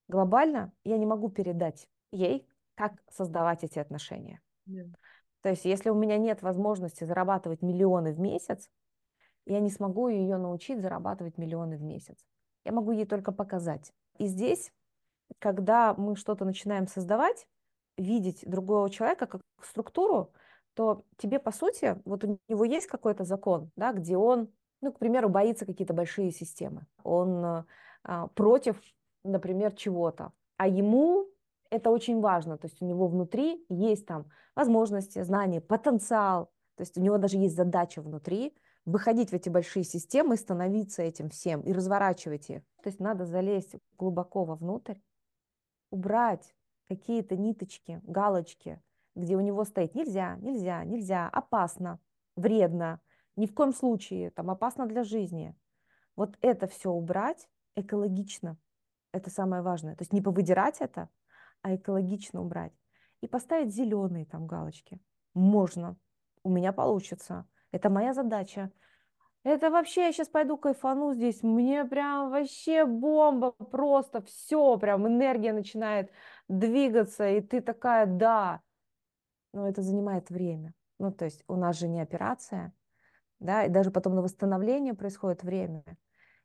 глобально я не могу передать ей, как создавать эти отношения. Yeah. То есть, если у меня нет возможности зарабатывать миллионы в месяц, я не смогу ее научить зарабатывать миллионы в месяц. Я могу ей только показать. И здесь, когда мы что-то начинаем создавать, видеть другого человека как структуру, то тебе, по сути, вот у него есть какой-то закон, да, где он, ну, к примеру, боится какие-то большие системы. Он а, против, например, чего-то. А ему это очень важно. То есть у него внутри есть там возможности, знания, потенциал. То есть у него даже есть задача внутри выходить в эти большие системы, становиться этим всем и разворачивать их. То есть надо залезть глубоко вовнутрь, убрать какие-то ниточки, галочки, где у него стоит нельзя, нельзя, нельзя, опасно, вредно, ни в коем случае, там опасно для жизни. Вот это все убрать экологично, это самое важное. То есть не повыдирать это, а экологично убрать. И поставить зеленые там галочки. Можно. У меня получится. Это моя задача. Это вообще, я сейчас пойду кайфану здесь, мне прям вообще бомба, просто все, прям энергия начинает двигаться, и ты такая, да. Но это занимает время. Ну, то есть у нас же не операция, да, и даже потом на восстановление происходит время.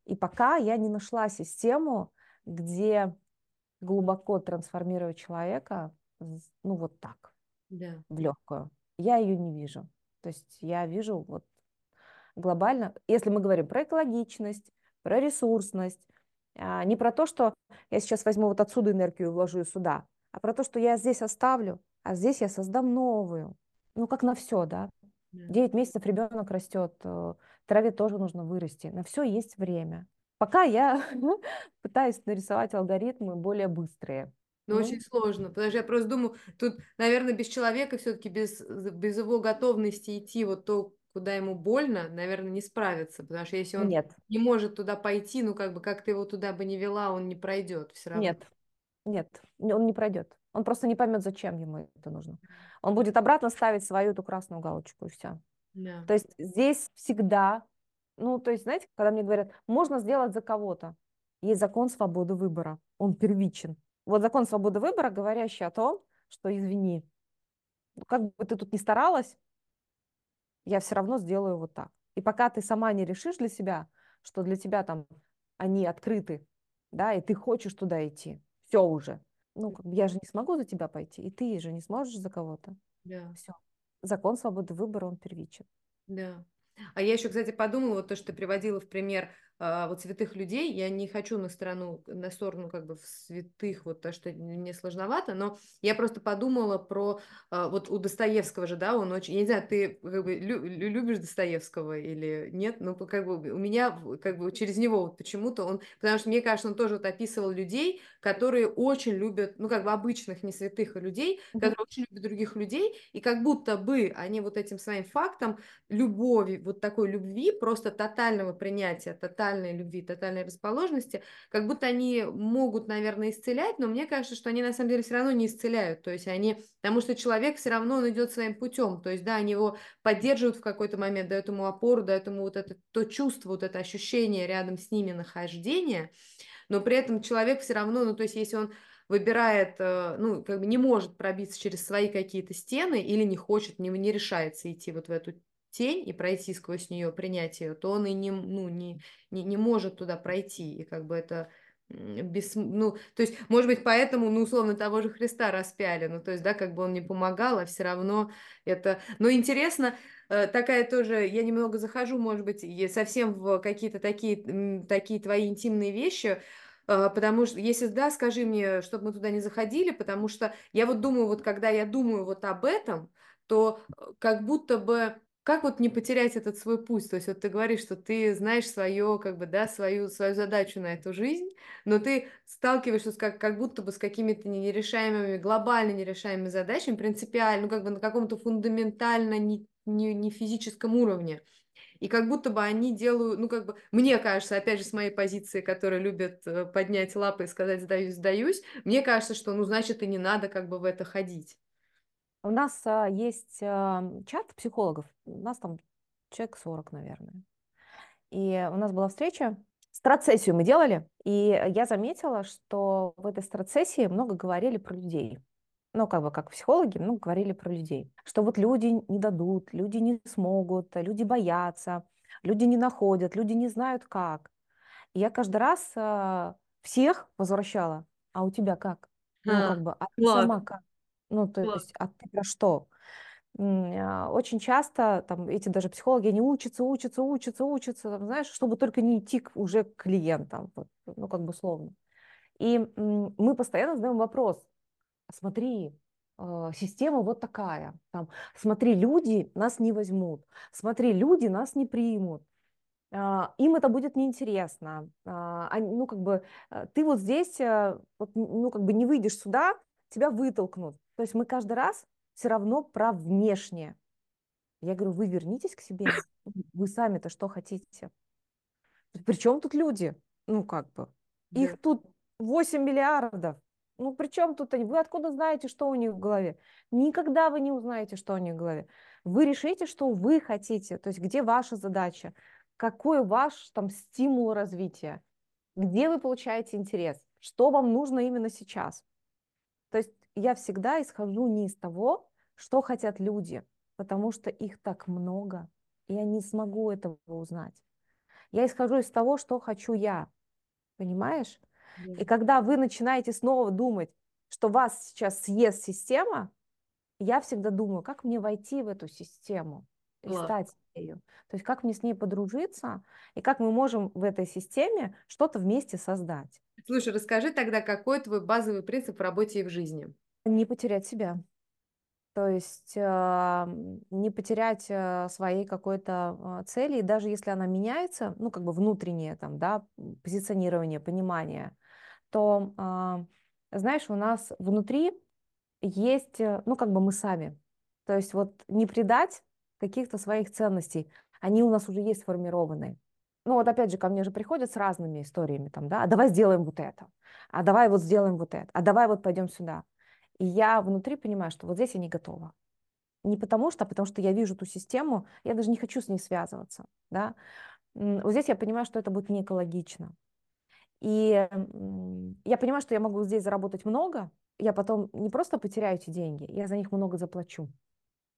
И пока я не нашла систему, где глубоко трансформировать человека, ну вот так, да. в легкую. Я ее не вижу. То есть я вижу вот глобально, если мы говорим про экологичность, про ресурсность, а, не про то, что я сейчас возьму вот отсюда энергию и вложу сюда, а про то, что я здесь оставлю, а здесь я создам новую. Ну, как на все, да. Девять месяцев ребенок растет, э, траве тоже нужно вырасти. На все есть время. Пока я пытаюсь нарисовать алгоритмы более быстрые. Но ну, очень сложно, потому что я просто думаю, тут, наверное, без человека все-таки, без, без его готовности идти вот то, куда ему больно, наверное, не справиться, потому что если он нет. не может туда пойти, ну как бы как ты его туда бы не вела, он не пройдет все равно. Нет, нет, он не пройдет. Он просто не поймет, зачем ему это нужно. Он будет обратно ставить свою эту красную галочку и все. Yeah. То есть здесь всегда ну, то есть, знаете, когда мне говорят, можно сделать за кого-то, есть закон свободы выбора, он первичен. Вот закон свободы выбора, говорящий о том, что, извини, ну, как бы ты тут ни старалась, я все равно сделаю вот так. И пока ты сама не решишь для себя, что для тебя там они открыты, да, и ты хочешь туда идти, все уже. Ну, как бы я же не смогу за тебя пойти, и ты же не сможешь за кого-то. Да. Все. Закон свободы выбора, он первичен. Да. А я еще, кстати, подумала, вот то, что ты приводила в пример вот святых людей, я не хочу на сторону, на сторону как бы в святых, вот то, что мне сложновато, но я просто подумала про, а, вот у Достоевского же, да, он очень, я не знаю, ты как бы лю, любишь Достоевского или нет, ну, как бы у меня, как бы через него вот почему-то он, потому что мне кажется, он тоже вот описывал людей, которые очень любят, ну, как бы обычных, не святых а людей, mm-hmm. которые очень любят других людей, и как будто бы они вот этим своим фактом любови, вот такой любви, просто тотального принятия, тотального тотальной любви, тотальной расположенности, как будто они могут, наверное, исцелять, но мне кажется, что они на самом деле все равно не исцеляют, то есть они, потому что человек все равно он идет своим путем, то есть, да, они его поддерживают в какой-то момент, дают ему опору, дают ему вот это то чувство, вот это ощущение рядом с ними нахождения, но при этом человек все равно, ну, то есть, если он выбирает, э, ну, как бы не может пробиться через свои какие-то стены или не хочет, не, не решается идти вот в эту тень и пройти сквозь нее, принять ее, то он и не, ну, не, не, не может туда пройти. И как бы это без, ну, то есть, может быть, поэтому, ну, условно, того же Христа распяли, ну, то есть, да, как бы он не помогал, а все равно это, но интересно, э, такая тоже, я немного захожу, может быть, совсем в какие-то такие, такие твои интимные вещи, э, потому что, если да, скажи мне, чтобы мы туда не заходили, потому что я вот думаю, вот когда я думаю вот об этом, то э, как будто бы как вот не потерять этот свой путь? То есть вот ты говоришь, что ты знаешь свое, как бы, да, свою, свою задачу на эту жизнь, но ты сталкиваешься с, как, как будто бы с какими-то нерешаемыми, глобально нерешаемыми задачами, принципиально, ну, как бы на каком-то фундаментально не, не, не физическом уровне. И как будто бы они делают, ну, как бы, мне кажется, опять же, с моей позиции, которые любят э, поднять лапы и сказать «сдаюсь, сдаюсь», мне кажется, что, ну, значит, и не надо как бы в это ходить. У нас а, есть чат психологов, у нас там человек 40, наверное. И у нас была встреча, страцессию мы делали, и я заметила, что в этой страцессии много говорили про людей. Ну, как бы как психологи, ну, говорили про людей. Что вот люди не дадут, люди не смогут, люди боятся, люди не находят, люди не знают как. И я каждый раз а, всех возвращала. А у тебя как? Ну, А, как бы, а ты сама как? Ну, то есть, а ты про что? А, очень часто там эти даже психологи, они учатся, учатся, учатся, учатся, там, знаешь, чтобы только не идти к, уже к клиентам, вот, ну, как бы условно. И мы постоянно задаем вопрос, смотри, а, система вот такая, там, смотри, люди нас не возьмут, смотри, люди нас не примут, а, им это будет неинтересно, ну, как бы, ты вот здесь, вот, ну, как бы не выйдешь сюда, тебя вытолкнут. То есть мы каждый раз все равно про внешнее. Я говорю, вы вернитесь к себе, вы сами-то что хотите? Причем тут люди? Ну, как бы. Да. Их тут 8 миллиардов. Ну, при чем тут они? Вы откуда знаете, что у них в голове? Никогда вы не узнаете, что у них в голове. Вы решите, что вы хотите, то есть где ваша задача, какой ваш там стимул развития, где вы получаете интерес, что вам нужно именно сейчас. То есть я всегда исхожу не из того, что хотят люди, потому что их так много, и я не смогу этого узнать. Я исхожу из того, что хочу я. Понимаешь? И когда вы начинаете снова думать, что вас сейчас съест система, я всегда думаю, как мне войти в эту систему и Ладно. стать ею. То есть как мне с ней подружиться, и как мы можем в этой системе что-то вместе создать. Слушай, расскажи тогда, какой твой базовый принцип в работе и в жизни? Не потерять себя. То есть э, не потерять э, своей какой-то э, цели, и даже если она меняется, ну, как бы внутреннее там, да, позиционирование, понимание, то, знаешь, у нас внутри есть, э, ну, как бы мы сами. То есть вот не предать каких-то своих ценностей, они у нас уже есть сформированные. Ну вот опять же, ко мне же приходят с разными историями, там, да, а давай сделаем вот это, а давай вот сделаем вот это, а давай вот пойдем сюда. И я внутри понимаю, что вот здесь я не готова. Не потому что, а потому что я вижу ту систему, я даже не хочу с ней связываться. Да? Вот здесь я понимаю, что это будет не экологично. И я понимаю, что я могу здесь заработать много, я потом не просто потеряю эти деньги, я за них много заплачу.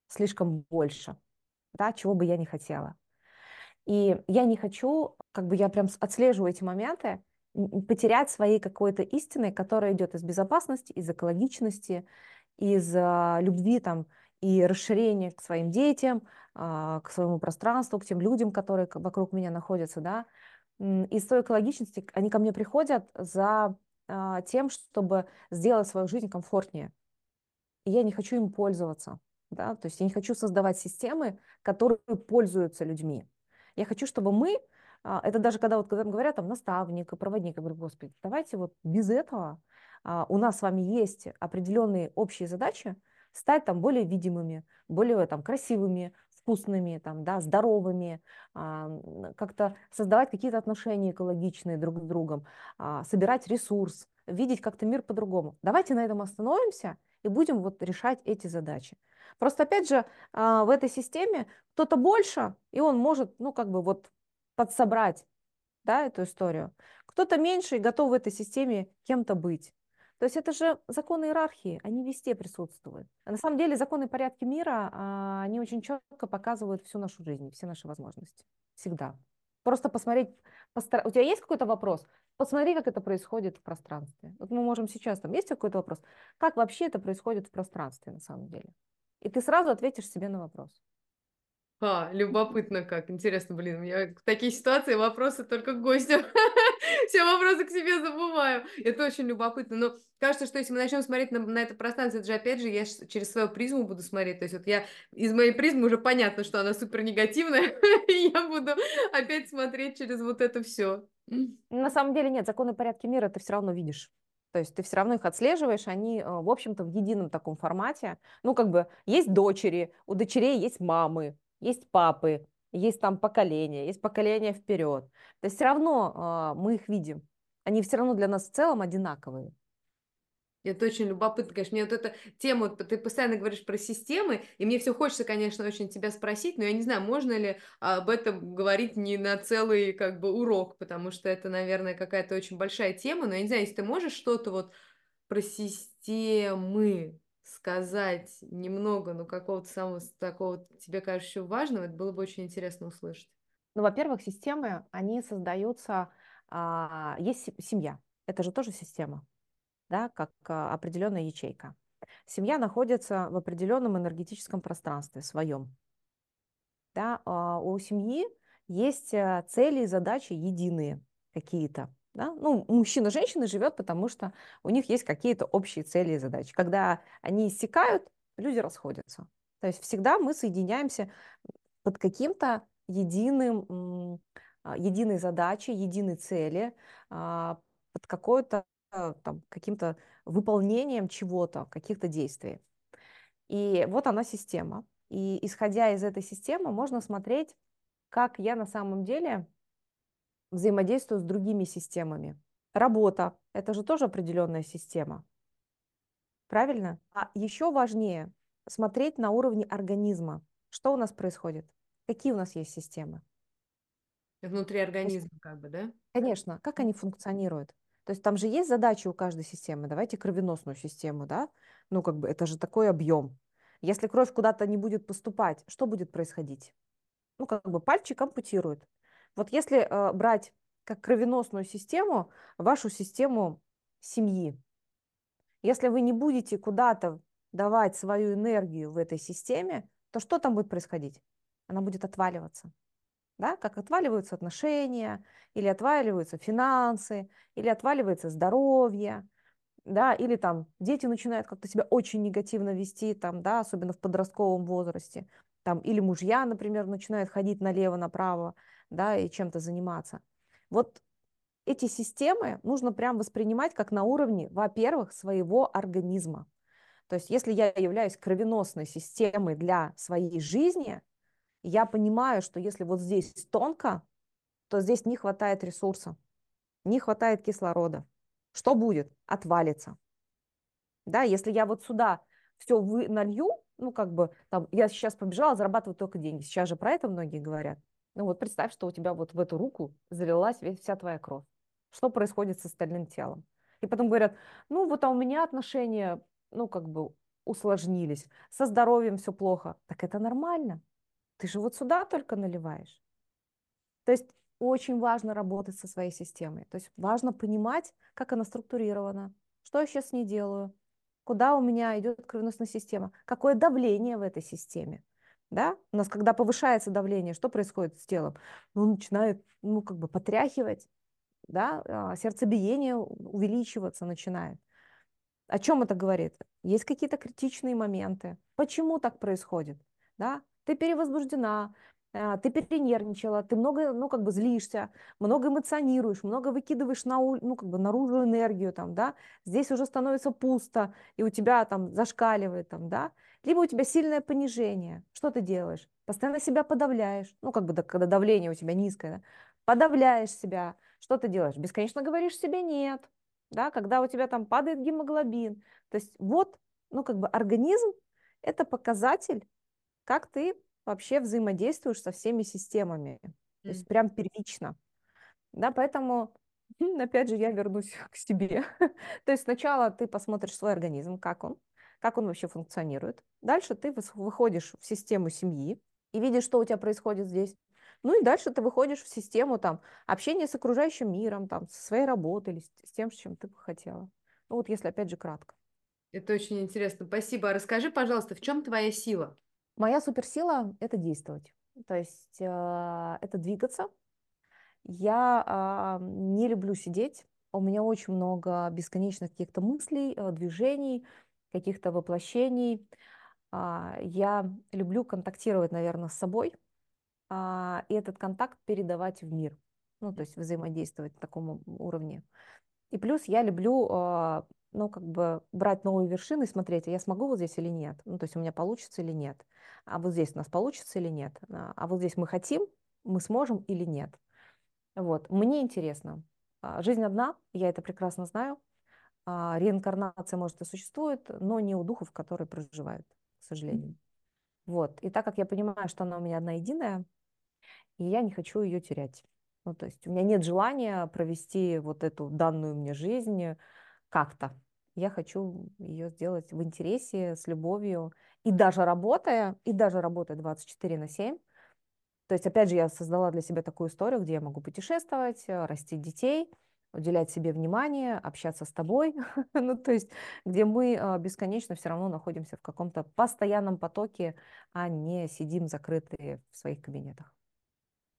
Слишком больше, да, чего бы я не хотела. И я не хочу, как бы я прям отслеживаю эти моменты, потерять своей какой-то истины, которая идет из безопасности, из экологичности, из а, любви там и расширения к своим детям, а, к своему пространству, к тем людям, которые вокруг меня находятся, да. Из той экологичности они ко мне приходят за а, тем, чтобы сделать свою жизнь комфортнее. И я не хочу им пользоваться, да, то есть я не хочу создавать системы, которые пользуются людьми. Я хочу, чтобы мы это даже когда вот когда говорят там наставник, проводник, я говорю, господи, давайте вот без этого а, у нас с вами есть определенные общие задачи, стать там более видимыми, более там красивыми, вкусными, там, да, здоровыми, а, как-то создавать какие-то отношения экологичные друг с другом, собирать ресурс, видеть как-то мир по-другому. Давайте на этом остановимся и будем вот решать эти задачи. Просто опять же в этой системе кто-то больше, и он может, ну как бы вот подсобрать да, эту историю. Кто-то меньше и готов в этой системе кем-то быть. То есть это же законы иерархии, они везде присутствуют. А на самом деле законы порядки мира, а, они очень четко показывают всю нашу жизнь, все наши возможности. Всегда. Просто посмотреть, постар... у тебя есть какой-то вопрос? Посмотри, как это происходит в пространстве. Вот мы можем сейчас, там есть какой-то вопрос, как вообще это происходит в пространстве на самом деле? И ты сразу ответишь себе на вопрос. А, любопытно как. Интересно, блин, у меня в такие ситуации вопросы только к гостю. Все вопросы к себе забываю. Это очень любопытно. Но кажется, что если мы начнем смотреть на, на это пространство, это же опять же я через свою призму буду смотреть. То есть вот я из моей призмы уже понятно, что она супер негативная, и я буду опять смотреть через вот это все. На самом деле нет, законы порядки мира ты все равно видишь. То есть ты все равно их отслеживаешь, они, э, в общем-то, в едином таком формате. Ну, как бы есть дочери, у дочерей есть мамы, есть папы, есть там поколение, есть поколение вперед. То есть все равно э, мы их видим. Они все равно для нас в целом одинаковые. Это очень любопытно, конечно. Мне вот эта тема, ты постоянно говоришь про системы, и мне все хочется, конечно, очень тебя спросить, но я не знаю, можно ли об этом говорить не на целый как бы урок, потому что это, наверное, какая-то очень большая тема, но я не знаю, если ты можешь что-то вот про системы сказать немного, но какого-то самого такого тебе кажущего важного, это было бы очень интересно услышать. Ну, во-первых, системы, они создаются, а, есть семья, это же тоже система, да, как а, определенная ячейка. Семья находится в определенном энергетическом пространстве своем. Да, а, у семьи есть а, цели и задачи единые какие-то. Да? Ну, мужчина и женщина живет, потому что у них есть какие-то общие цели и задачи. Когда они иссякают, люди расходятся. То есть всегда мы соединяемся под каким-то единым, а, единой задачей, единой цели, а, под какой-то там, каким-то выполнением чего-то, каких-то действий. И вот она система. И исходя из этой системы, можно смотреть, как я на самом деле взаимодействую с другими системами. Работа – это же тоже определенная система. Правильно? А еще важнее смотреть на уровне организма. Что у нас происходит? Какие у нас есть системы? Внутри организма, как бы, да? Конечно. Как они функционируют? То есть там же есть задачи у каждой системы. Давайте кровеносную систему, да? Ну, как бы это же такой объем. Если кровь куда-то не будет поступать, что будет происходить? Ну, как бы пальчик ампутируют. Вот если э, брать как кровеносную систему, вашу систему семьи, если вы не будете куда-то давать свою энергию в этой системе, то что там будет происходить? Она будет отваливаться. Да? Как отваливаются отношения, или отваливаются финансы, или отваливается здоровье, да, или там дети начинают как-то себя очень негативно вести, там, да, особенно в подростковом возрасте, там, или мужья, например, начинают ходить налево-направо, да, и чем-то заниматься. Вот эти системы нужно прям воспринимать как на уровне, во-первых, своего организма. То есть если я являюсь кровеносной системой для своей жизни, я понимаю, что если вот здесь тонко, то здесь не хватает ресурса, не хватает кислорода. Что будет? Отвалится. Да, если я вот сюда все вы налью, ну как бы там я сейчас побежала зарабатывать только деньги. Сейчас же про это многие говорят. Ну вот представь, что у тебя вот в эту руку залилась вся твоя кровь. Что происходит с остальным телом? И потом говорят, ну вот а у меня отношения, ну как бы усложнились, со здоровьем все плохо. Так это нормально. Ты же вот сюда только наливаешь. То есть очень важно работать со своей системой. То есть важно понимать, как она структурирована, что я сейчас не делаю, куда у меня идет кровеносная система, какое давление в этой системе. Да? У нас, когда повышается давление, что происходит с телом? Ну, начинает, ну, как бы потряхивать, да? А, сердцебиение увеличиваться начинает. О чем это говорит? Есть какие-то критичные моменты. Почему так происходит? Да? Ты перевозбуждена, а, ты перенервничала, ты много, ну, как бы злишься, много эмоционируешь, много выкидываешь на, ну, как бы наружу энергию, там, да, здесь уже становится пусто, и у тебя там зашкаливает, там, да, либо у тебя сильное понижение. Что ты делаешь? Постоянно себя подавляешь. Ну, как бы, да, когда давление у тебя низкое, да? подавляешь себя. Что ты делаешь? Бесконечно говоришь себе нет. Да? Когда у тебя там падает гемоглобин. То есть вот, ну, как бы организм – это показатель, как ты вообще взаимодействуешь со всеми системами. То есть прям первично. Да, поэтому Опять же, я вернусь к себе. То есть сначала ты посмотришь свой организм, как он, как он вообще функционирует. Дальше ты выходишь в систему семьи и видишь, что у тебя происходит здесь. Ну и дальше ты выходишь в систему там, общения с окружающим миром, там, со своей работой или с тем, с чем ты бы хотела. Ну вот если опять же кратко. Это очень интересно. Спасибо. А расскажи, пожалуйста, в чем твоя сила? Моя суперсила – это действовать. То есть э, это двигаться. Я э, не люблю сидеть. У меня очень много бесконечных каких-то мыслей, э, движений, каких-то воплощений. Э, я люблю контактировать, наверное, с собой – а, и этот контакт передавать в мир. Ну, то есть взаимодействовать на таком уровне. И плюс я люблю, а, ну, как бы брать новые вершины и смотреть, а я смогу вот здесь или нет. Ну, то есть у меня получится или нет. А вот здесь у нас получится или нет. А, а вот здесь мы хотим, мы сможем или нет. Вот. Мне интересно. Жизнь одна, я это прекрасно знаю. Реинкарнация, может, и существует, но не у духов, которые проживают, к сожалению. Вот. И так как я понимаю, что она у меня одна единая, и я не хочу ее терять. Ну, то есть у меня нет желания провести вот эту данную мне жизнь как-то. Я хочу ее сделать в интересе, с любовью. И даже работая, и даже работая 24 на 7, то есть, опять же, я создала для себя такую историю, где я могу путешествовать, растить детей, уделять себе внимание, общаться с тобой, ну, то есть, где мы а, бесконечно все равно находимся в каком-то постоянном потоке, а не сидим закрытые в своих кабинетах.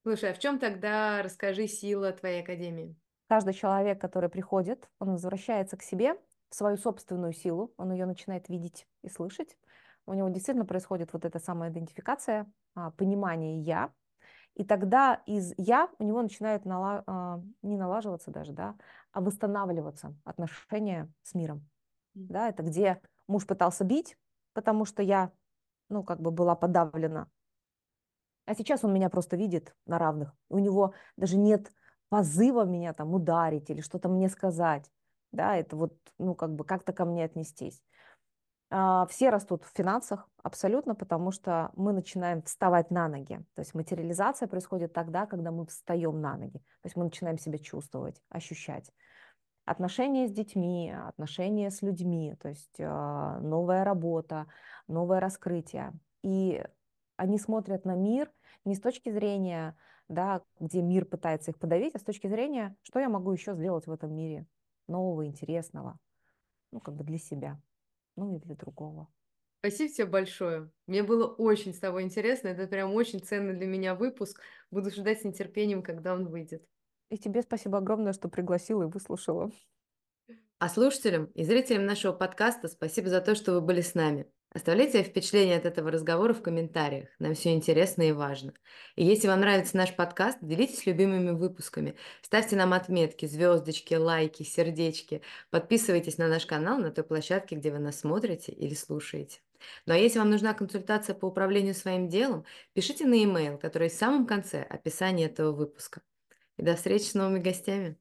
Слушай, а в чем тогда, расскажи, сила твоей академии? Каждый человек, который приходит, он возвращается к себе, в свою собственную силу, он ее начинает видеть и слышать. У него действительно происходит вот эта самая идентификация, а, понимание «я», и тогда из «я» у него начинают нала... А, не налаживаться даже, да, а восстанавливаться отношения с миром. Да, это где муж пытался бить, потому что я, ну, как бы была подавлена а сейчас он меня просто видит на равных. У него даже нет позыва меня там ударить или что-то мне сказать. Да, это вот, ну, как бы как-то ко мне отнестись. А, все растут в финансах абсолютно, потому что мы начинаем вставать на ноги. То есть материализация происходит тогда, когда мы встаем на ноги. То есть мы начинаем себя чувствовать, ощущать. Отношения с детьми, отношения с людьми, то есть а, новая работа, новое раскрытие. И они смотрят на мир не с точки зрения, да, где мир пытается их подавить, а с точки зрения, что я могу еще сделать в этом мире нового, интересного, ну, как бы для себя, ну и для другого. Спасибо тебе большое. Мне было очень с тобой интересно. Это прям очень ценный для меня выпуск. Буду ждать с нетерпением, когда он выйдет. И тебе спасибо огромное, что пригласила и выслушала. А слушателям и зрителям нашего подкаста спасибо за то, что вы были с нами. Оставляйте впечатление от этого разговора в комментариях. Нам все интересно и важно. И если вам нравится наш подкаст, делитесь любимыми выпусками. Ставьте нам отметки, звездочки, лайки, сердечки. Подписывайтесь на наш канал на той площадке, где вы нас смотрите или слушаете. Ну а если вам нужна консультация по управлению своим делом, пишите на e-mail, который в самом конце описания этого выпуска. И до встречи с новыми гостями.